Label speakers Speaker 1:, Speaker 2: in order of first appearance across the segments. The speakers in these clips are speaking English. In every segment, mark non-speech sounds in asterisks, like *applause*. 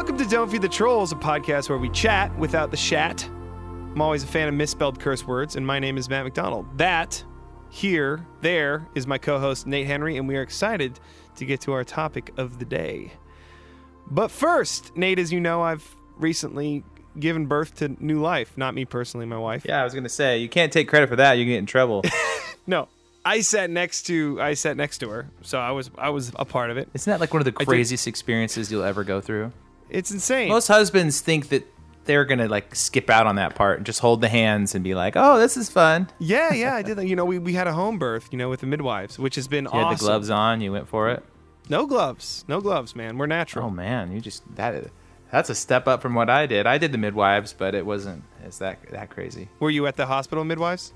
Speaker 1: Welcome to Don't Feed the Trolls, a podcast where we chat without the shat. I'm always a fan of misspelled curse words, and my name is Matt MacDonald. That, here, there, is my co host Nate Henry, and we are excited to get to our topic of the day. But first, Nate, as you know, I've recently given birth to new life. Not me personally, my wife.
Speaker 2: Yeah, I was gonna say you can't take credit for that. You get in trouble. *laughs*
Speaker 1: No, I sat next to I sat next to her, so I was I was a part of it.
Speaker 2: Isn't that like one of the
Speaker 1: did-
Speaker 2: craziest experiences you'll ever go through?
Speaker 1: It's insane.
Speaker 2: Most husbands think that they're gonna like skip out on that part and just hold the hands and be like, "Oh, this is fun."
Speaker 1: yeah, *laughs* yeah, I did that. You know, we, we had a home birth, you know, with the midwives, which has been awesome.
Speaker 2: You had the gloves on. You went for it.
Speaker 1: No gloves, no gloves, man. We're natural.
Speaker 2: Oh man, you just that. That's a step up from what I did. I did the midwives, but it wasn't. It's that that crazy.
Speaker 1: Were you at the hospital midwives?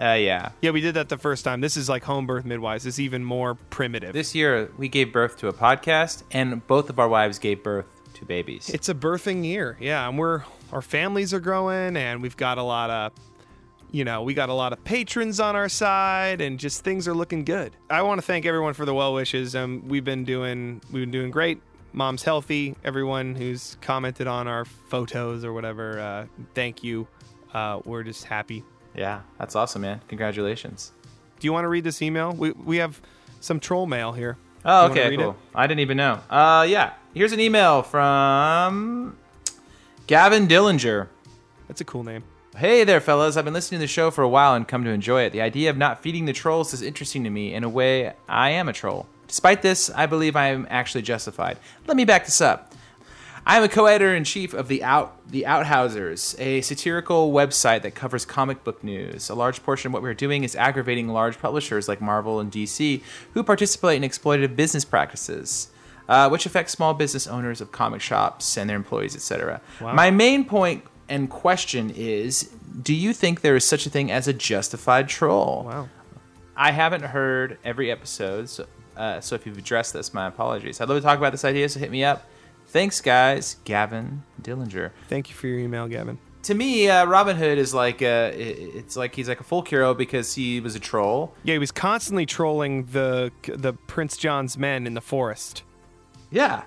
Speaker 2: Uh, yeah.
Speaker 1: Yeah, we did that the first time. This is like home birth midwives. It's even more primitive.
Speaker 2: This year we gave birth to a podcast, and both of our wives gave birth to babies.
Speaker 1: it's a birthing year. Yeah, and we're our families are growing, and we've got a lot of, you know, we got a lot of patrons on our side, and just things are looking good. I want to thank everyone for the well wishes. Um, we've been doing we've been doing great. Mom's healthy. Everyone who's commented on our photos or whatever, uh, thank you. Uh, we're just happy.
Speaker 2: yeah, that's awesome, man. Congratulations.
Speaker 1: Do you want to read this email? We we have some troll mail here.
Speaker 2: Oh, okay, cool.
Speaker 1: it?
Speaker 2: I didn't even know. Uh, yeah. Here's an email from Gavin Dillinger.
Speaker 1: That's a cool name.
Speaker 2: Hey there, fellas. I've been listening to the show for a while and come to enjoy it. The idea of not feeding the trolls is interesting to me. In a way, I am a troll. Despite this, I believe I am actually justified. Let me back this up. I am a co-editor in chief of the Out the Outhousers, a satirical website that covers comic book news. A large portion of what we're doing is aggravating large publishers like Marvel and DC, who participate in exploitative business practices, uh, which affect small business owners of comic shops and their employees, etc. My main point and question is: Do you think there is such a thing as a justified troll?
Speaker 1: Wow.
Speaker 2: I haven't heard every episode, so, uh, so if you've addressed this, my apologies. I'd love to talk about this idea, so hit me up. Thanks, guys. Gavin Dillinger.
Speaker 1: Thank you for your email, Gavin.
Speaker 2: To me, uh, Robin Hood is like a, i- it's like he's like a folk hero because he was a troll.
Speaker 1: Yeah, he was constantly trolling the the Prince John's men in the forest.
Speaker 2: Yeah,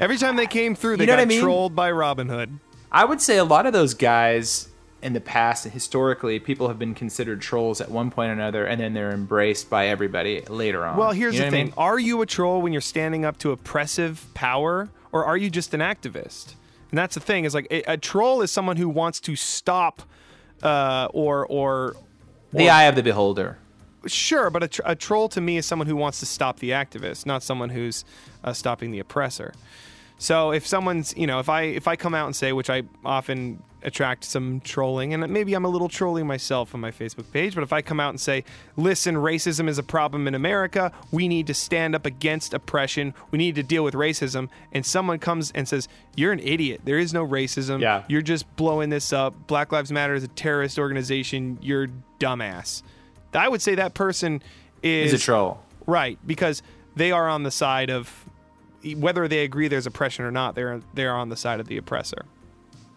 Speaker 1: Every time they came through, they
Speaker 2: You know
Speaker 1: got
Speaker 2: I mean?
Speaker 1: trolled by Robin Hood.
Speaker 2: I would say a lot of those guys in the past, historically, people have been considered trolls at one point or another, and then they're embraced by everybody later on.
Speaker 1: Well, here's
Speaker 2: You know
Speaker 1: the
Speaker 2: what I
Speaker 1: thing:
Speaker 2: mean?
Speaker 1: Are you a troll when you're standing up to oppressive power, or are you just an activist? And that's the thing: is like a, a troll is someone who wants to stop, uh, or or
Speaker 2: The eye of the beholder.
Speaker 1: Sure, but a, tr- a troll to me is someone who wants to stop the activist, not someone who's uh, stopping the oppressor. So if someone's, you know, if I if I come out and say, which I often attract some trolling, and maybe I'm a little trolling myself on my Facebook page, but if I come out and say, listen, racism is a problem in America, we need to stand up against oppression, we need to deal with racism, and someone comes and says, you're an idiot, there is no racism,
Speaker 2: Yeah.
Speaker 1: you're just blowing this up, Black Lives Matter is a terrorist organization, you're dumbass. I would say that person is
Speaker 2: He's a troll.
Speaker 1: Right, because they are on the side of whether they agree there's oppression or not, they're they're on the side of the oppressor.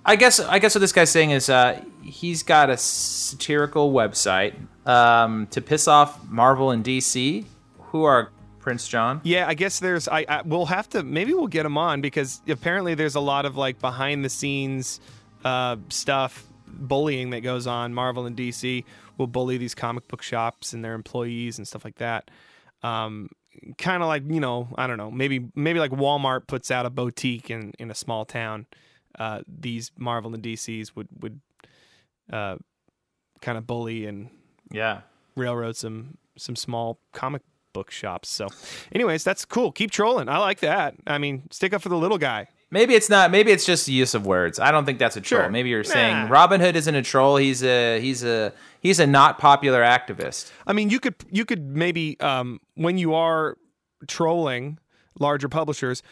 Speaker 2: I guess I guess what this guy's saying is uh, he's got a satirical website um, to piss off Marvel and DC, who are Prince John.
Speaker 1: Yeah, I guess there's I, I we'll have to maybe we'll get him on because apparently there's a lot of like behind the scenes uh, stuff bullying that goes on. Marvel and DC will bully these comic book shops and their employees and stuff like that. Um, kind of like you know I don't know maybe maybe like Walmart puts out a boutique in in a small town. Uh, these Marvel and DCs would would uh, kind of bully and
Speaker 2: Yeah.
Speaker 1: railroad some some small comic book shops. So, anyways, that's cool. Keep trolling. I like that. I mean, stick up for the little guy.
Speaker 2: Maybe it's not. Maybe it's just the use of words. I don't think that's a troll.
Speaker 1: Sure.
Speaker 2: Maybe you're
Speaker 1: Nah.
Speaker 2: saying Robin Hood isn't a troll. He's a he's a he's a not popular activist.
Speaker 1: I mean, you could you could maybe um, when you are trolling larger publishers,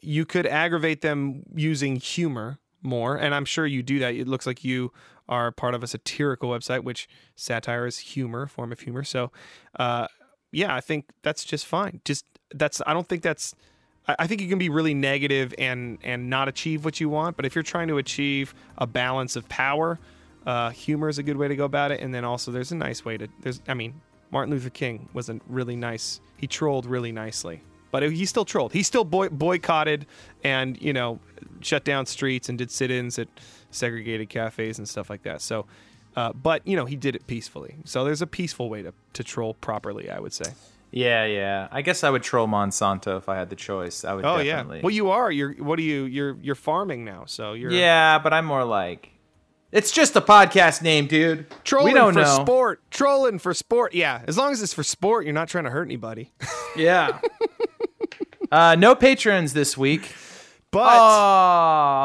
Speaker 1: you could aggravate them using humor more, and I'm sure you do that. It looks like you are part of a satirical website, which satire is humor, form of humor. So, uh, yeah, I think that's just fine. Just that's I don't think that's. I I think you can be really negative and and not achieve what you want, but if you're trying to achieve a balance of power, uh, humor is a good way to go about it. And then also, there's a nice way to. There's, I mean, Martin Luther King was a really nice. He trolled really nicely, but he still trolled. He still boy- boycotted and you know shut down streets and did sit-ins at segregated cafes and stuff like that. So, uh, but you know he did it peacefully. So there's a peaceful way to to troll properly, I would say.
Speaker 2: Yeah, yeah. I guess I would troll Monsanto if I had the choice. I would
Speaker 1: Oh
Speaker 2: definitely.
Speaker 1: yeah. Well, you are. You're. What are you? You're. You're farming now. So you're.
Speaker 2: yeah, but I'm more like. It's just a podcast name, dude.
Speaker 1: Trolling
Speaker 2: we don't
Speaker 1: for
Speaker 2: know.
Speaker 1: sport. Trolling for sport. Yeah. As long as it's for sport, you're not trying to hurt anybody. *laughs*
Speaker 2: Yeah. uh, no patrons this week.
Speaker 1: But
Speaker 2: Oh,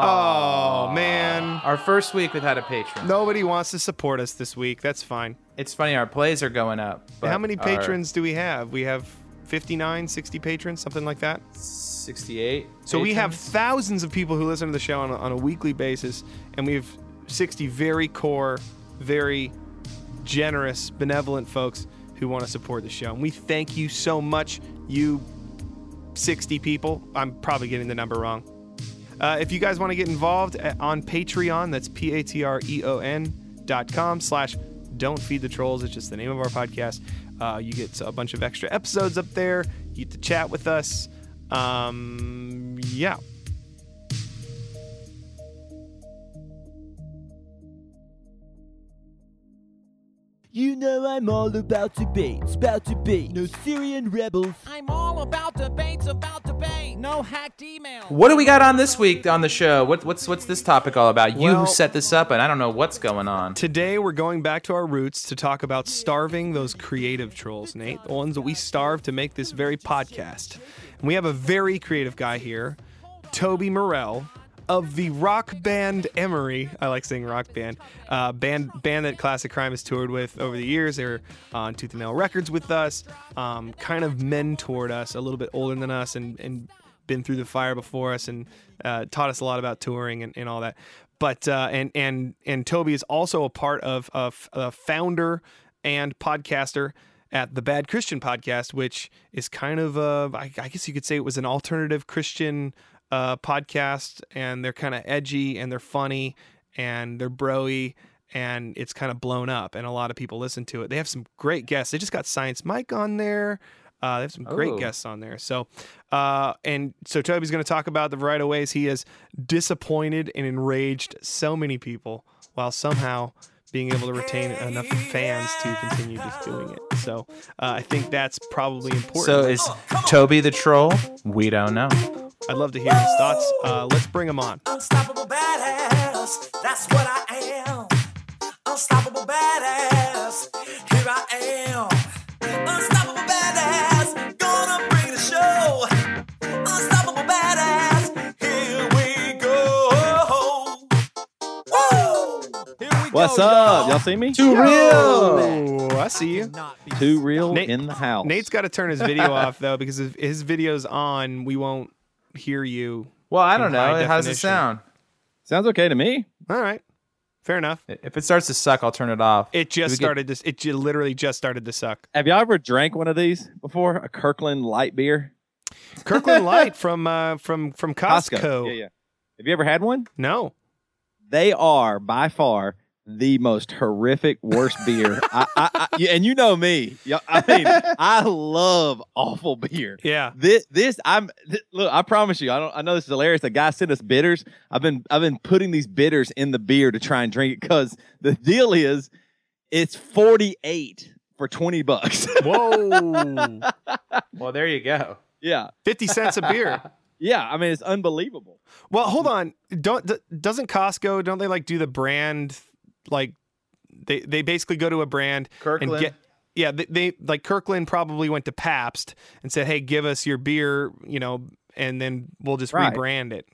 Speaker 1: oh man,
Speaker 2: Our first week without a patron.
Speaker 1: nobody wants to support us this week. That's fine.
Speaker 2: It's funny, our plays are going up. but
Speaker 1: How many
Speaker 2: our
Speaker 1: patrons do we have? We have 59, 60 patrons, something like that.
Speaker 2: 68.
Speaker 1: So we have thousands of people who listen to the show on a, on a weekly basis, and we have 60 very core, very generous, benevolent folks who want to support the show. And we thank you so much, you 60 people. I'm probably getting the number wrong. Uh, if you guys want to get involved uh, on Patreon, that's P A T R E O N dot com slash Don't Feed the Trolls. It's just the name of our podcast. Uh, you get a bunch of extra episodes up there. You get to chat with us. Um, yeah.
Speaker 3: You know I'm all about debates, about debate, no Syrian rebels.
Speaker 4: I'm all about debates about debate. No hacked email.
Speaker 2: What do we got on this week on the show? What, what's what's this topic all about? You
Speaker 1: Well-
Speaker 2: who set this up, and I don't know what's going on.
Speaker 1: Today we're going back to our roots to talk about starving those creative trolls, Nate. The ones that we starved to make this very podcast. And we have a very creative guy here, Toby Morrell of the rock band Emery. I like saying rock band. Uh, band band that Classic Crime has toured with over the years. They're on Tooth and Nail Records with us. Um, kind of mentored us, a little bit older than us, and and been through the fire before us, and uh, taught us a lot about touring and, and all that. But uh, and and and Toby is also a part of a founder and podcaster at the Bad Christian podcast, which is kind of a, I, I guess you could say it was an alternative Christian uh, podcast, and they're kind of edgy and they're funny and they're broy and it's kind of blown up, and a lot of people listen to it. They have some great guests. They just got Science Mike on there. Uh, they have some great
Speaker 2: Oh.
Speaker 1: guests on there. So, uh, and so Toby's going to talk about the variety of ways he has disappointed and enraged so many people while somehow being able to retain enough fans to continue just doing it. So, uh, I think that's probably important.
Speaker 2: So is Toby the troll? We don't know.
Speaker 1: I'd love to hear his thoughts. Uh, let's bring him on.
Speaker 5: Unstoppable badass, that's what I am. Unstoppable badass, here I am. Unstoppable badass, gonna bring the show. Unstoppable badass, here we go. Woo!
Speaker 3: Oh,
Speaker 6: What's up? Y'all see me?
Speaker 2: Too real.
Speaker 1: Oh, I see you.
Speaker 6: Too real
Speaker 1: Nate-
Speaker 6: in the house.
Speaker 1: Nate's got to turn his video *laughs* off though because if his video's on, we won't hear you.
Speaker 2: Well, I don't know. How does it
Speaker 1: definition.
Speaker 2: sound?
Speaker 6: Sounds okay to me.
Speaker 1: All right, fair enough.
Speaker 2: If it starts to suck, I'll turn it off.
Speaker 1: It just
Speaker 2: we get-
Speaker 1: started to. It ju- literally just started to suck.
Speaker 6: Have y'all ever drank one of these before? A Kirkland light beer? *laughs*
Speaker 1: Kirkland Light from uh, from from Costco.
Speaker 6: Yeah, yeah. Have you ever had one?
Speaker 1: No,
Speaker 6: They are by far the most horrific, worst beer. I, I, I, and you know me. Yeah, I mean, I love awful beer.
Speaker 1: yeah.
Speaker 6: This, this, I'm th- look. I promise you. I don't. I know this is hilarious. The guy sent us bitters. I've been, I've been putting these bitters in the beer to try and drink it because the deal is, it's forty eight for twenty bucks. *laughs*
Speaker 1: Whoa,
Speaker 2: Well, there you go.
Speaker 6: yeah,
Speaker 1: fifty cents a beer. *laughs*
Speaker 6: yeah. I mean, it's unbelievable.
Speaker 1: Well, hold on. Don't doesn't Costco? Don't they like do the brand? Like they they basically go to a brand
Speaker 2: Kirkland.
Speaker 1: and get. Yeah, they, they like Kirkland probably went to Pabst and said, "Hey, give us your beer," you know, and then we'll just
Speaker 6: Right.
Speaker 1: rebrand it.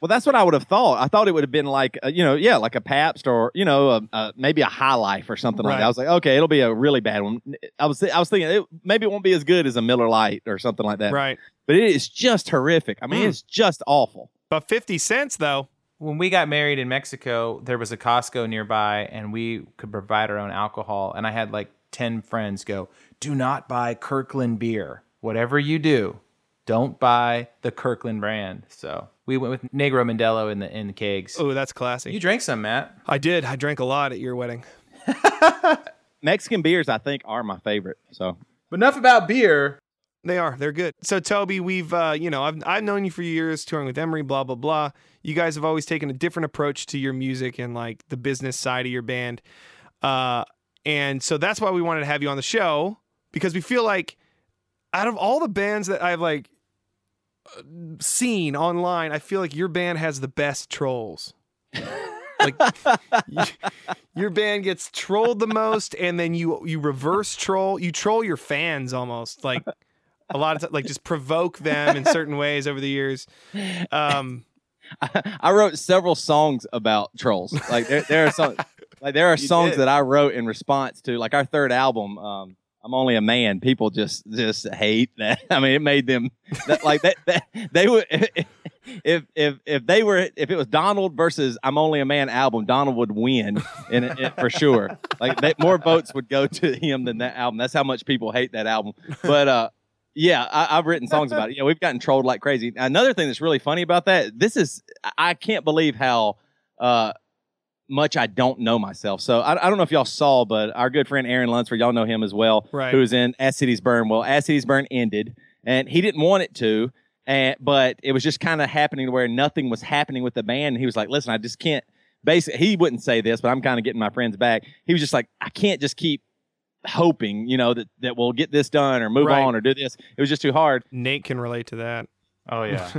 Speaker 6: Well, that's what I would have thought. I thought it would have been like, uh, you know, yeah, like a Pabst or you know, a, a, maybe a High Life or something like that. I was like, okay, it'll be a really bad one. I was, I was thinking it, maybe it won't be as good as a Miller Lite or something like that.
Speaker 1: Right.
Speaker 6: But it is just horrific. I mean,
Speaker 1: Mm.
Speaker 6: it's just awful.
Speaker 1: But 50 cents though.
Speaker 2: When we got married in Mexico, there was a Costco nearby, and we could provide our own alcohol. And I had like ten friends go, "Do not buy Kirkland beer. Whatever you do, don't buy the Kirkland brand." So we went with Negro Modelo in the in the kegs.
Speaker 1: Oh, that's classy.
Speaker 2: You drank some, Matt.
Speaker 1: I did. I drank a lot at your wedding. *laughs*
Speaker 6: Mexican beers, I think, are my favorite. So
Speaker 2: But enough about beer.
Speaker 1: They are. They're good. So Toby, we've uh, you know, I've I've known you for years, touring with Emery, blah blah blah. You guys have always taken a different approach to your music and like the business side of your band. Uh, and so that's why we wanted to have you on the show because we feel like out of all the bands that I've like seen online, I feel like your band has the best trolls. like *laughs* your band gets trolled the most and then you you reverse troll you troll your fans almost like a lot of times like just provoke them in certain ways over the years um *laughs*
Speaker 6: I wrote several songs about trolls. Like there, there are some, *laughs* like there are songs
Speaker 2: did.
Speaker 6: that I wrote in response to like our third album. Um, I'm only a man. People just just hate that. *laughs* I mean, it made them that, like that, that. They would if if if they were if it was Donald versus I'm only a man album, Donald would win in it, it- for sure. Like they, more votes would go to him than that album. That's how much people hate that album. But uh, yeah, I, I've written songs about *laughs* it. Yeah, we've gotten trolled like crazy. Another thing that's really funny about that, this is I- can't believe how uh, much I don't know myself. So I, I don't know if y'all saw, but our good friend Aaron Lunsford, y'all know him as well,
Speaker 1: Right.
Speaker 6: who was in As Cities Burn. Well, As Cities Burn ended, and he didn't want it to, and but it was just kind of happening where nothing was happening with the band. And he was like, "Listen, I just can't." Basically, he wouldn't say this, but I'm kind of getting my friends back. He was just like, "I can't just keep." Hoping you know that that we'll get this done or move
Speaker 1: Right.
Speaker 6: on or do this it was just too hard
Speaker 1: nate can relate to that
Speaker 2: Oh yeah.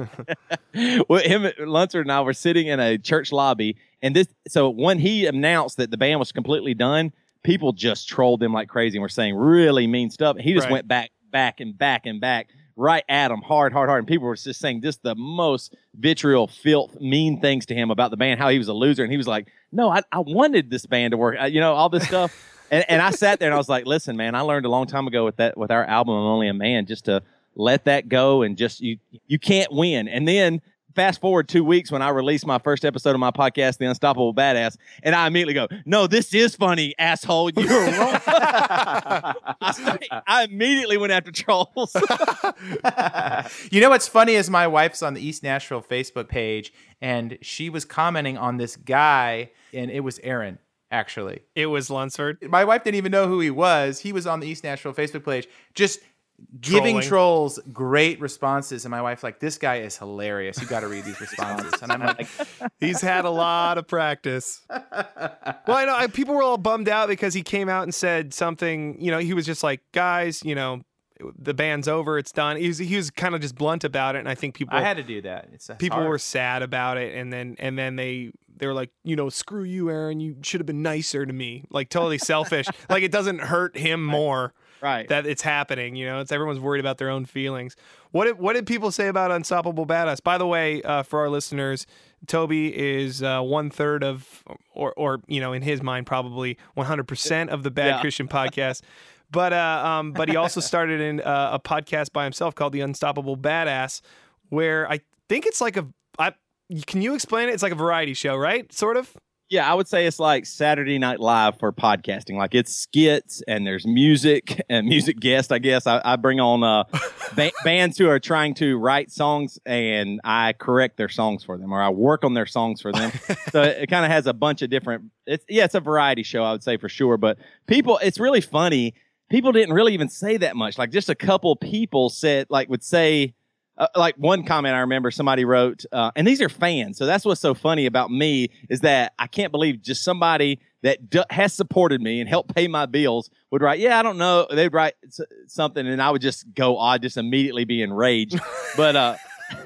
Speaker 2: *laughs* *laughs*
Speaker 6: well, him, Lunsford, and I were sitting in a church lobby, and this. So when he announced that the band was completely done, people just trolled him like crazy and were saying really mean stuff. He just
Speaker 1: Right.
Speaker 6: went back, back, and back and back, right at him, hard, hard, hard. And people were just saying just the most vitriol, filth, mean things to him about the band, how he was a loser, and he was like, "No, I, I wanted this band to work. I, you know, all this stuff." And, and I sat there and I was like, "Listen, man, I learned a long time ago with that with our album, I'm Only a Man, just to." let that go and just you you can't win. And then fast forward two weeks when I released my first episode of my podcast, The Unstoppable Badass, and I immediately go, "No, this is funny, asshole. You're wrong." *laughs* I, I immediately went after trolls. *laughs*
Speaker 2: you know what's funny is my wife's on the East Nashville Facebook page, and she was commenting on this guy, and it was Aaron actually.
Speaker 1: it was lunsford
Speaker 2: My wife didn't even know who he was. He was on the East Nashville Facebook page, just giving
Speaker 1: Trolling.
Speaker 2: trolls great responses. And my wife's like, "This guy is hilarious. You got to read these responses." And I'm like, *laughs*
Speaker 1: he's had a lot of practice *laughs* well i know I, people were all bummed out because he came out and said something you know he was just like guys you know the band's over it's done he was, he was kind of just blunt about it and i think people
Speaker 2: "I had to do that." It's it's
Speaker 1: people
Speaker 2: hard.
Speaker 1: were sad about it and then and then they they were like you know screw you aaron. You should have been nicer to me. Like totally selfish. *laughs* Like it doesn't hurt him more
Speaker 6: right.
Speaker 1: that it's happening you know? It's everyone's worried about their own feelings. What did, what did people say about unstoppable badass? By the way uh, for our listeners toby is uh, one third of or or you know in his mind probably 100% of the bad
Speaker 6: Yeah.
Speaker 1: christian podcast. But uh, um, but he also *laughs* started in uh, a podcast by himself called the unstoppable badass where i think it's like a can you explain it it's like a variety show right sort of
Speaker 6: Yeah, I would say it's like Saturday Night Live for podcasting. Like it's skits and there's music *laughs* and music guests. I guess I, I bring on uh, *laughs* ba- bands who are trying to write songs and I correct their songs for them or I work on their songs for them. *laughs* so it, it kind of has a bunch of different. It's yeah, it's a variety show. I would say for sure. But people, it's really funny. People didn't really even say that much. Like just a couple people said, like would say uh, like one comment I remember somebody wrote, uh, and these are fans. So that's what's so funny about me is that I can't believe just somebody that d- has supported me and helped pay my bills would write, yeah, I don't know. They'd write s- something and I would just go, I'd just immediately be enraged. *laughs* but, uh, *laughs*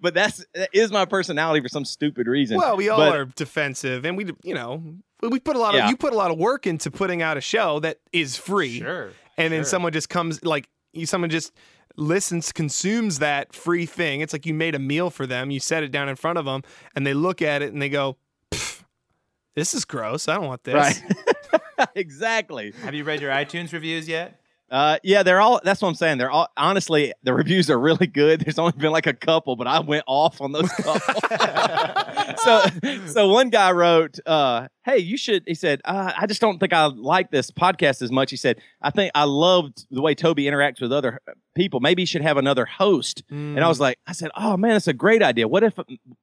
Speaker 6: but that's, that is my personality for some stupid reason.
Speaker 1: Well, we all
Speaker 6: But-
Speaker 1: are defensive, and we, you know, we put a lot of you put a lot of work into putting out a show that is free,
Speaker 2: Sure.
Speaker 1: and then someone just comes like you, someone just listens, consumes that free thing. It's like you made a meal for them, you set it down in front of them, and they look at it and they go, "This is gross. I don't want this."
Speaker 6: Right. *laughs* exactly.
Speaker 2: Have you read your iTunes reviews yet?
Speaker 6: Uh, yeah, they're all. That's what I'm saying. They're all. Honestly, the reviews are really good. There's only been like a couple, but I went off on those couple. *laughs* so, so one guy wrote, uh, "Hey, you should." He said, uh, "I just don't think I like this podcast as much." He said, "I think I loved the way Toby interacts with other people. Maybe he should have another host." And I was like, "I said, oh man, that's a great idea. What if?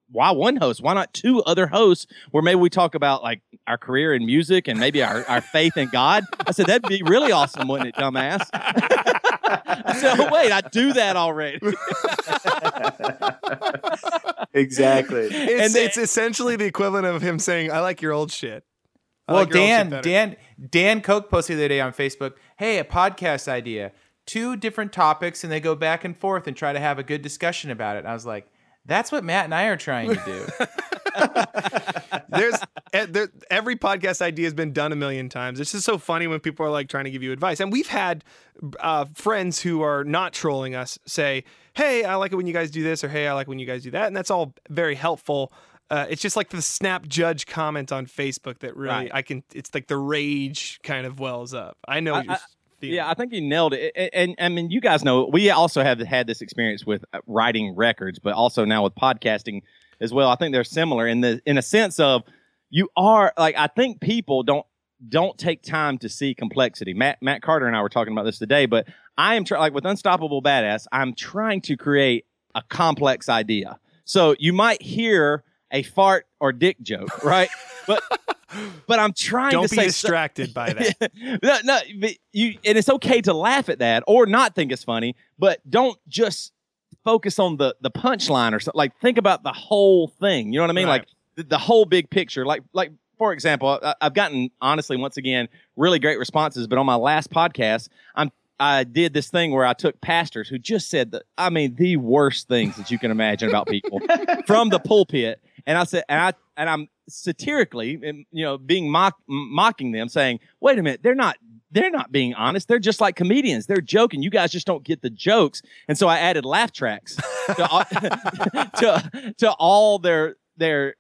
Speaker 6: Why one host? Why not two other hosts? Where maybe we talk about like our career in music and maybe our, our faith in God." I said, "That'd be really awesome, wouldn't it, dumbass?" *laughs* I said, oh, wait, I do that already. *laughs*
Speaker 2: exactly.
Speaker 1: It's,
Speaker 6: And then-
Speaker 1: it's essentially the equivalent of him saying, "I like your old shit." I
Speaker 2: Well,
Speaker 1: like your old shit
Speaker 2: Dan. Dan, Dan Koch posted the other day on Facebook. Hey, a podcast idea. Two different topics, and they go back and forth and try to have a good discussion about it. And I was like, that's what Matt and I are trying to do. *laughs*
Speaker 1: There's eh, there, every podcast idea has been done a million times. It's just so funny when people are like trying to give you advice. And we've had uh, friends who are not trolling us say, "Hey, I like it when you guys do this," or "Hey, I like when you guys do that," and that's all very helpful. Uh, it's just like the snap judge comment on Facebook that really
Speaker 6: Right.
Speaker 1: I can. It's like the rage kind of wells up. I know.
Speaker 6: I-
Speaker 1: what you're
Speaker 6: I- Yeah, I think you nailed it. And, and I mean, you guys know we also have had this experience with uh, writing records, but also now with podcasting as well. I think they're similar in the in a sense of you are like I think people don't don't take time to see complexity. Matt Matt Carter and I were talking about this today, but I am try- like with Unstoppable Badass, I'm trying to create a complex idea. So you might hear a fart or dick joke, right? but *laughs* but I'm trying to
Speaker 1: Don't
Speaker 6: to
Speaker 1: be
Speaker 6: say so-
Speaker 1: distracted by that. *laughs*
Speaker 6: no, no, but you and it's okay to laugh at that or not think it's funny, but don't just focus on the the punchline or something. Like think about the whole thing. You know what I mean?
Speaker 1: Right.
Speaker 6: Like the, the whole big picture. Like like for example, I, I've gotten honestly once again really great responses, but on my last podcast, I'm I did this thing where I took pastors who just said the I mean the worst things that you can imagine about people *laughs* from the pulpit, and I said and I and I'm satirically you know being mock mocking them, saying, "Wait a minute, they're not." They're not being honest. They're just like comedians. They're joking. You guys just don't get the jokes. And so I added laugh tracks to, all- *laughs* to, to all their their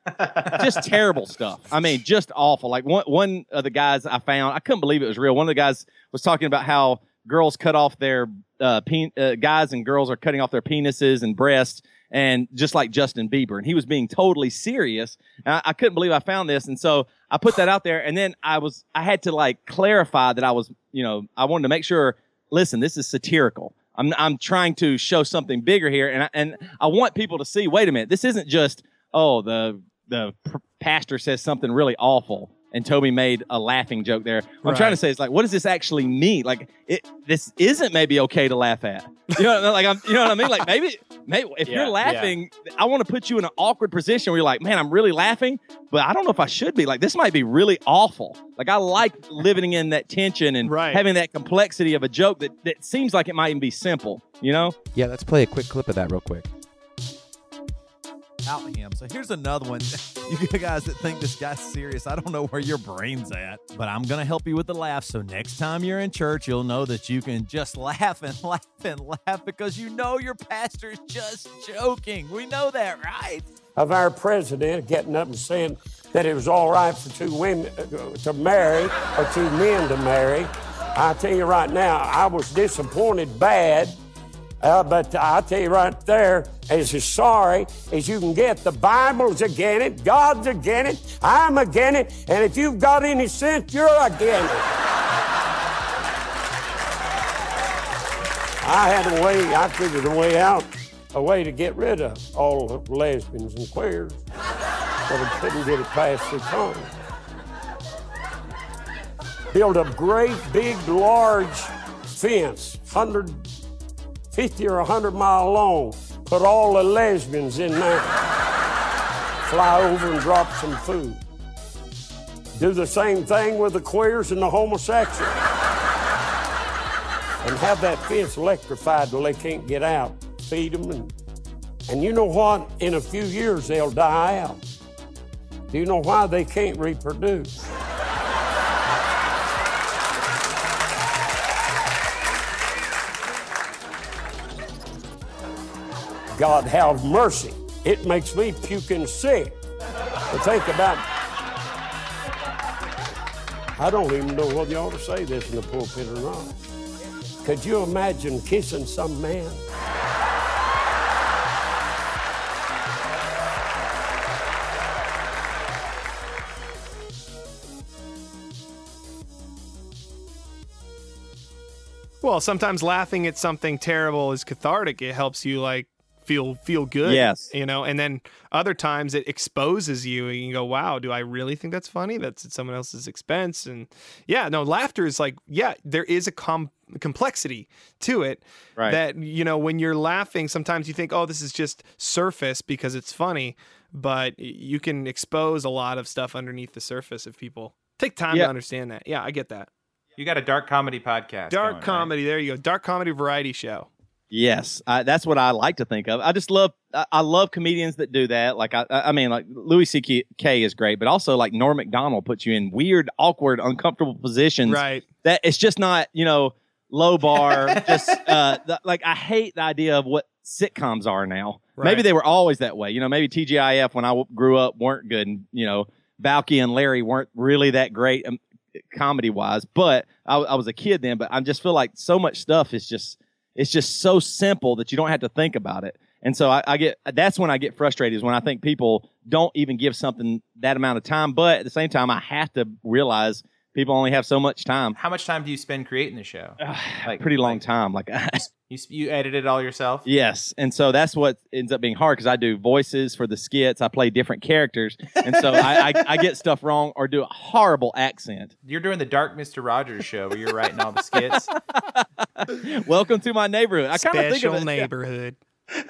Speaker 6: just terrible stuff. I mean, just awful. Like one one of the guys I found, I couldn't believe it was real. One of the guys was talking about how girls cut off their uh, uh, guys and girls are cutting off their penises and breasts, and just like Justin Bieber, and he was being totally serious. I, I couldn't believe I found this, and so I put that out there, and then I was I had to like clarify that I was you know I wanted to make sure. Listen, this is satirical. I'm I'm trying to show something bigger here, and I, and I want people to see. Wait a minute, this isn't just oh the the pastor says something really awful and Toby made a laughing joke there. What I'm trying to say is like, what does this actually mean? Like, it this isn't maybe okay to laugh at. You know, like I'm, you know what I mean? Like maybe, maybe if
Speaker 2: Yeah,
Speaker 6: you're
Speaker 2: yeah.
Speaker 6: laughing, I want to put you in an awkward position where you're like, man, I'm really laughing, but I don't know if I should be. Like, this might be really awful. Like, I like living in that tension and
Speaker 1: Right.
Speaker 6: having that complexity of a joke that that seems like it might even be simple. You know?
Speaker 7: Yeah, let's play a quick clip of that real quick.
Speaker 8: Out him. So here's another one. *laughs* You guys that think this guy's serious, I don't know where your brain's at, but I'm going to help you with the laugh. So next time you're in church, you'll know that you can just *laughs* laugh and laugh and laugh because you know your pastor's just joking. We know that, right?
Speaker 9: of our president getting up and saying that it was all right for two women uh, to marry or two men to marry. I tell you right now, I was disappointed bad, uh, but I tell you right there, as sorry as you can get, the Bible's again it, God's again it, I'm again it, and if you've got any sense, you're again it. I had a way, I figured a way out, a way to get rid of all the lesbians and queers, but I couldn't get it past the Congress. Build a great, big, large fence, 150 or 100 mile long, put all the lesbians in there, fly over and drop some food. Do the same thing with the queers and the homosexuals and have that fence electrified till they can't get out. Feed them, and, and you know what? In a few years, they'll die out. Do you know why they can't reproduce? God have mercy. It makes me puking sick to think about. I don't even know whether you ought to say this in the pulpit or not. Could you imagine kissing some man?
Speaker 1: Well, sometimes laughing at something terrible is cathartic. It helps you like feel feel good.
Speaker 6: Yes.
Speaker 1: You know, and then other times it exposes you and you go, Wow, do I really think that's funny? That's at someone else's expense. And yeah, no, laughter is like, yeah, there is a com complexity to it
Speaker 6: Right.
Speaker 1: that you know when you're laughing sometimes you think oh this is just surface because it's funny but you can expose a lot of stuff underneath the surface if people take time
Speaker 6: Yeah.
Speaker 1: to understand that yeah i get that
Speaker 2: You got a dark comedy podcast.
Speaker 1: dark
Speaker 2: going, right?
Speaker 1: comedy there you go dark comedy variety show
Speaker 6: Yes, I, that's what I like to think of. I just love, I, I love comedians that do that. Like I, I mean, like Louis C.K. is great, but also like Norm Macdonald puts you in weird, awkward, uncomfortable positions.
Speaker 1: right
Speaker 6: That it's just not, you know, low bar. *laughs* just uh, the, like I hate the idea of what sitcoms are now. Maybe they were always that way. You know, maybe TGIF when I w- grew up weren't good, and you know, Balki and Larry weren't really that great um, comedy wise. But I, I was a kid then. But I just feel like so much stuff is just it's just so simple that you don't have to think about it. And so I, I get that's when I get frustrated is when I think people don't even give something that amount of time. But at the same time, I have to realize people only have so much time.
Speaker 2: How much time do you spend creating the show? *sighs*
Speaker 6: Like pretty long time. Like *laughs*
Speaker 2: You s- you edit it all yourself?
Speaker 6: yes, and so that's what ends up being hard because I do voices for the skits. I play different characters, and so I, I, I get stuff wrong or do a horrible accent.
Speaker 2: You're doing the Dark Mister Rogers show where you're writing all the skits. *laughs*
Speaker 6: Welcome to my neighborhood. I kind of think
Speaker 1: special
Speaker 6: of it,
Speaker 1: neighborhood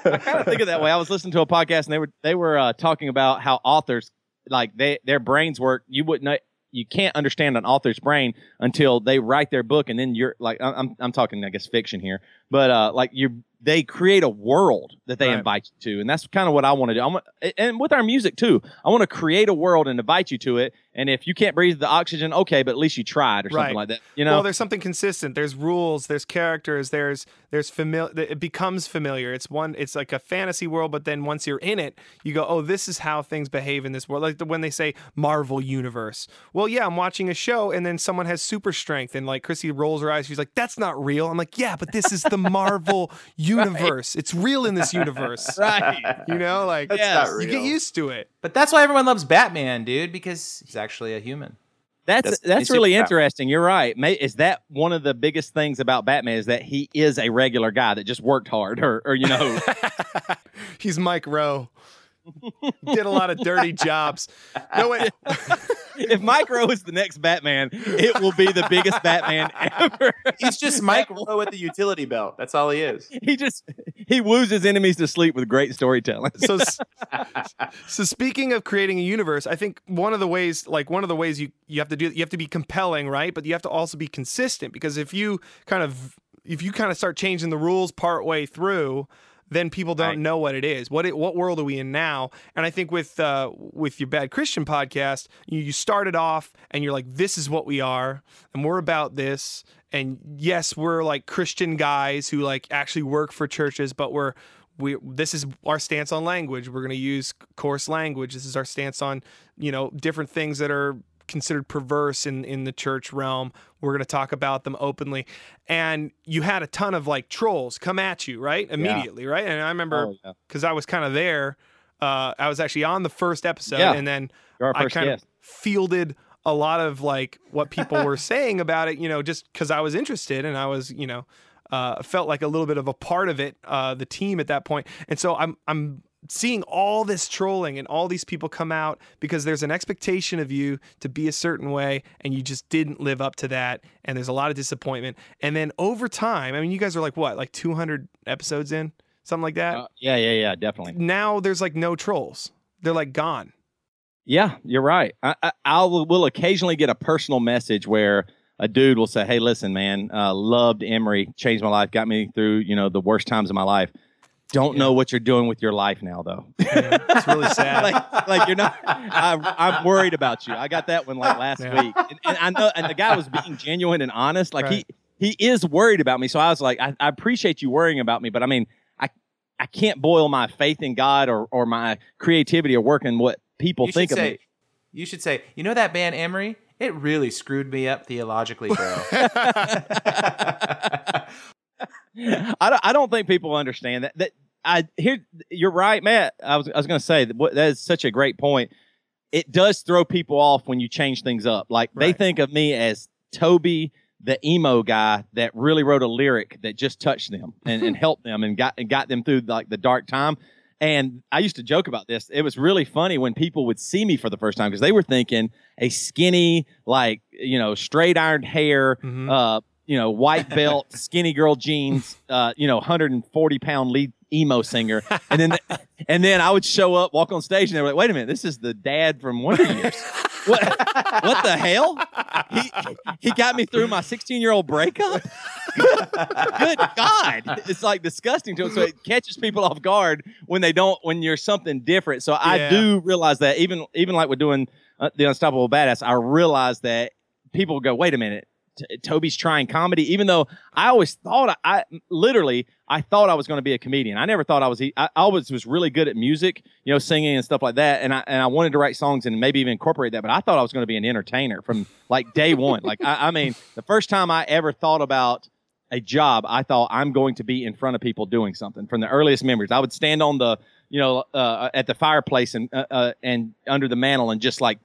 Speaker 6: I kind of think of that way. I was listening to a podcast and they were they were uh, talking about how authors like they their brains work. You wouldn't know, you can't understand an author's brain until they write their book, and then you're like I'm I'm talking I guess fiction here, but uh, like you they create a world that they
Speaker 1: Right.
Speaker 6: invite you to, and that's kind of what I want to do. I want, and with our music too, I want to create a world and invite you to it. And if you can't breathe the oxygen, okay, but at least you tried or something
Speaker 1: Right.
Speaker 6: like that. You know,
Speaker 1: well, there's something consistent. There's rules. There's characters. There's there's familiar. It becomes familiar. It's one. It's like a fantasy world, but then once you're in it, you go, oh, this is how things behave in this world. Like the, when they say Marvel Universe. Well, yeah, I'm watching a show, and then someone has super strength, and like Chrissy rolls her eyes. She's like, that's not real. I'm like, yeah, but this is the *laughs* Marvel Universe. It's real in this universe.
Speaker 6: right?
Speaker 1: You know, like
Speaker 2: That's
Speaker 6: Yes.
Speaker 2: not
Speaker 1: you get used to it.
Speaker 2: But that's why everyone loves Batman, dude, because he's actually a human.
Speaker 6: That's
Speaker 2: That's-
Speaker 6: that's, really interesting. You're right. May, is that one of the biggest things about Batman is that he is a regular guy that just worked hard, or or you know, *laughs*
Speaker 1: He's Mike Rowe. Did a lot of dirty jobs. No wait. *laughs*
Speaker 6: if Mike Rowe is the next Batman, it will be the biggest Batman *laughs* ever.
Speaker 2: He's just Mike *laughs* Rowe with the utility belt. That's all he is.
Speaker 6: he just he woos his enemies to sleep with great storytelling.
Speaker 1: so so speaking of creating a universe i think one of the ways like one of the ways you you have to do you have to be compelling right but you have to also be consistent because if you kind of if you kind of start changing the rules part way through then people don't
Speaker 6: Right.
Speaker 1: know what it is. What it, what world are we in now? And I think with uh, with your Bad Christian podcast, you, you started off and you're like, this is what we are, and we're about this. And yes, we're like Christian guys who like actually work for churches, but we're we this is our stance on language. We're going to use coarse language. This is our stance on you know different things that are considered perverse in in the church realm. We're going to talk about them openly. And you had a ton of like trolls come at you, right? Immediately, right? And I remember
Speaker 6: Oh, yeah.
Speaker 1: I was kind of there uh I was actually on the first episode
Speaker 6: Yeah.
Speaker 1: and then I kind
Speaker 6: guest.
Speaker 1: of fielded a lot of like what *laughs* people were saying about it, you know, just cuz I was interested and I was, you know, uh, felt like a little bit of a part of it, uh, the team at that point. And so I'm I'm seeing all this trolling and all these people come out because there's an expectation of you to be a certain way and you just didn't live up to that and there's a lot of disappointment. And then over time, I mean you guys are like what, like 200 episodes in, something like that.
Speaker 6: Uh, yeah, yeah, yeah, definitely.
Speaker 1: now there's like no trolls. They're like gone.
Speaker 6: Yeah, you're right. I, I, I will, will occasionally get a personal message where a dude will say, "Hey, listen, man, uh, loved Emery, changed my life, got me through you know the worst times of my life. Don't know what you're doing with your life now, though. *laughs*
Speaker 1: It's really sad.
Speaker 6: like, like you're not. I, I'm worried about you. I got that one like last
Speaker 1: Yeah.
Speaker 6: week, and, and I know, and the guy was being genuine and honest. Like
Speaker 1: Right.
Speaker 6: he he is worried about me. So I was like, I, I appreciate you worrying about me, but I mean, I I can't boil my faith in God or or my creativity or working what people
Speaker 2: you
Speaker 6: think of
Speaker 2: say,
Speaker 6: me.
Speaker 2: You should say, you know that band Emery? It really screwed me up theologically, bro. *laughs* *laughs*
Speaker 6: I don't, I don't think people understand that. That I here you're right, Matt. I was I was going to say that, that is such a great point. It does throw people off when you change things up. Like they think of me as Toby, the emo guy that really wrote a lyric that just touched them and, and *laughs* helped them and got and got them through like the dark time. And I used to joke about this. It was really funny when people would see me for the first time because they were thinking a skinny, like you know, straight ironed hair,
Speaker 1: Mhm.
Speaker 6: uh, you know, white belt, *laughs* skinny girl jeans, uh, you know, 140 pound lead emo singer, and then and then I would show up, walk on stage, and they were like, "Wait a minute, this is the dad from Wonder Years." what, what the hell? He he got me through my 16 year old breakup. Good God, it's like disgusting to him. So it catches people off guard when they don't when you're something different. So I
Speaker 1: Yeah.
Speaker 6: do realize that even even like we're doing uh, the Unstoppable Badass, I realize that people go, wait a minute. T- Toby's trying comedy, even though I always thought I, I literally I thought I was going to be a comedian. I never thought I was. I, I always was really good at music, you know, singing and stuff like that. And I and I wanted to write songs and maybe even incorporate that. But I thought I was going to be an entertainer from like day one. like I, I mean, the first time I ever thought about a job, I thought I'm going to be in front of people doing something. From the earliest memories, I would stand on the you know uh, at the fireplace and uh, uh, and under the mantle and just like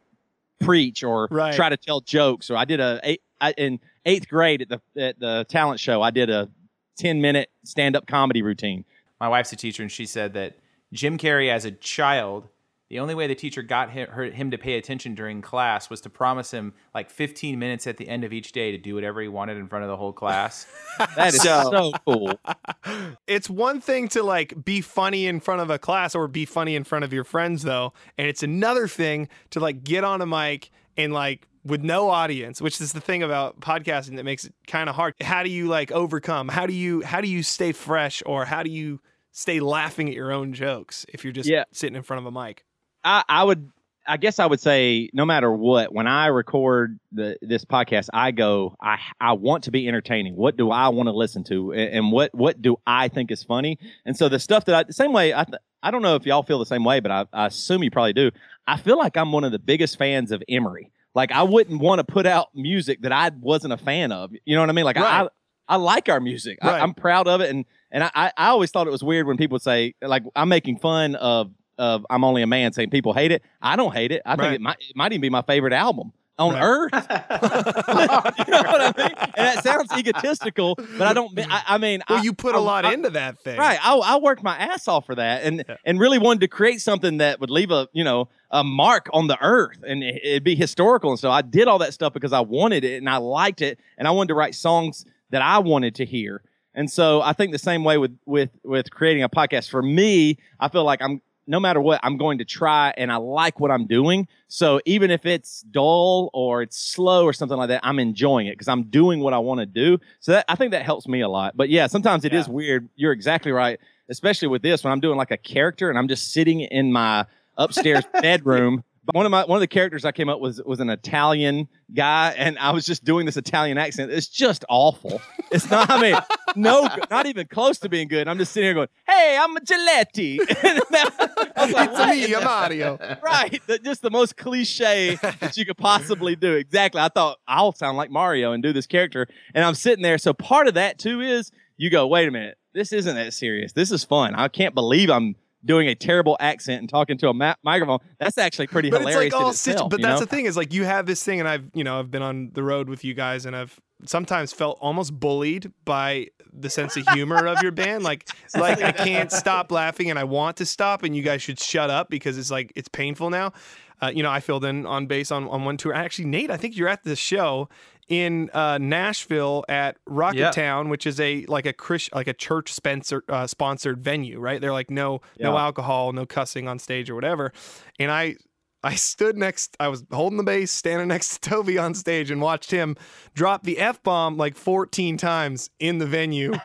Speaker 6: preach or
Speaker 1: Right.
Speaker 6: try to tell jokes. Or I did a eight, I, in eighth grade at the at the talent show. I did a ten minute stand up comedy routine.
Speaker 2: My wife's a teacher, and she said that Jim Carrey, as a child, the only way the teacher got him, her, him to pay attention during class was to promise him like 15 minutes at the end of each day to do whatever he wanted in front of the whole class. *laughs*
Speaker 6: That is
Speaker 2: So-
Speaker 6: so cool. *laughs*
Speaker 1: It's one thing to like be funny in front of a class or be funny in front of your friends though, and it's another thing to like get on a mic and like with no audience, which is the thing about podcasting that makes it kind of hard. How do you like overcome? How do you how do you stay fresh or how do you stay laughing at your own jokes if you're just
Speaker 6: Yeah.
Speaker 1: sitting in front of a mic?
Speaker 6: I, I would I guess I would say no matter what, when I record the this podcast, I go, I I want to be entertaining. What do I want to listen to, and, and what what do I think is funny? And so the stuff that I the same way I th- I don't know if y'all feel the same way, but I, I assume you probably do. I feel like I'm one of the biggest fans of Emery. Like I wouldn't want to put out music that I wasn't a fan of. You know what I mean? Like
Speaker 1: Right.
Speaker 6: I I like our music.
Speaker 1: Right.
Speaker 6: I, I'm proud of it, and and I I I always thought it was weird when people say like I'm making fun of of I'm only a man saying people hate it. I don't hate it. I think it might it might even be my favorite album on
Speaker 1: Right.
Speaker 6: earth. *laughs* *laughs* you know what I mean? And that sounds egotistical, but I don't. mean- I, I mean,
Speaker 1: Well,
Speaker 6: I-
Speaker 1: you put
Speaker 6: a
Speaker 1: a lot into that thing.
Speaker 6: Right. I, I worked my ass off for that and, and really wanted to create something that would leave a, you know, a mark on the earth and it- it'd be historical and so I did all that stuff because I wanted it and I liked it and I wanted to write songs that I wanted to hear. And so I think the same way with with with creating a podcast for me, I feel like I'm no matter what, I'm going to try and I like what I'm doing. So even if it's dull or it's slow or something like that, I'm enjoying it because I'm doing what I want to do. So that, I think that helps me a lot. But yeah, sometimes it is weird. You're exactly right, especially with this when I'm doing like a character and I'm just sitting in my upstairs *laughs* bedroom. One of my one of the characters I came up with was an Italian guy, and I was just doing this Italian accent. It's just awful. It's not. I mean, no, not even close to being good. I'm just sitting here going, "Hey, I'm a Giletti." *laughs* And that- I was like,
Speaker 1: It's me, I'm Mario.
Speaker 6: right. The, just the most cliche that you could possibly do. Exactly. I thought I'll sound like Mario and do this character. And I'm sitting there. So part of that too is you go, wait a minute, this isn't that serious. This is fun. I can't believe I'm doing a terrible accent and talking to a ma- microphone. That's actually pretty
Speaker 1: but it's
Speaker 6: hilarious.
Speaker 1: like
Speaker 6: in
Speaker 1: all
Speaker 6: itself,
Speaker 1: stitched. But that's
Speaker 6: know?
Speaker 1: the thing is like you have this thing, and I've you know I've been on the road with you guys, and I've sometimes felt almost bullied by the sense of humor of your band. Like *laughs* like I can't stop laughing, and I want to stop, and you guys should shut up because it's like it's painful now. Uh, you know, I filled in on bass on, on one tour. Actually, Nate, I think you're at this show in uh, Nashville at Rocket
Speaker 2: Yeah.
Speaker 1: Town, which is a like a Chris like a church Spencer uh, sponsored venue, right? They're like no no alcohol, no cussing on stage or whatever. And I I stood next I was holding the bass, standing next to Toby on stage and watched him drop the F bomb like 14 times in the venue. *laughs*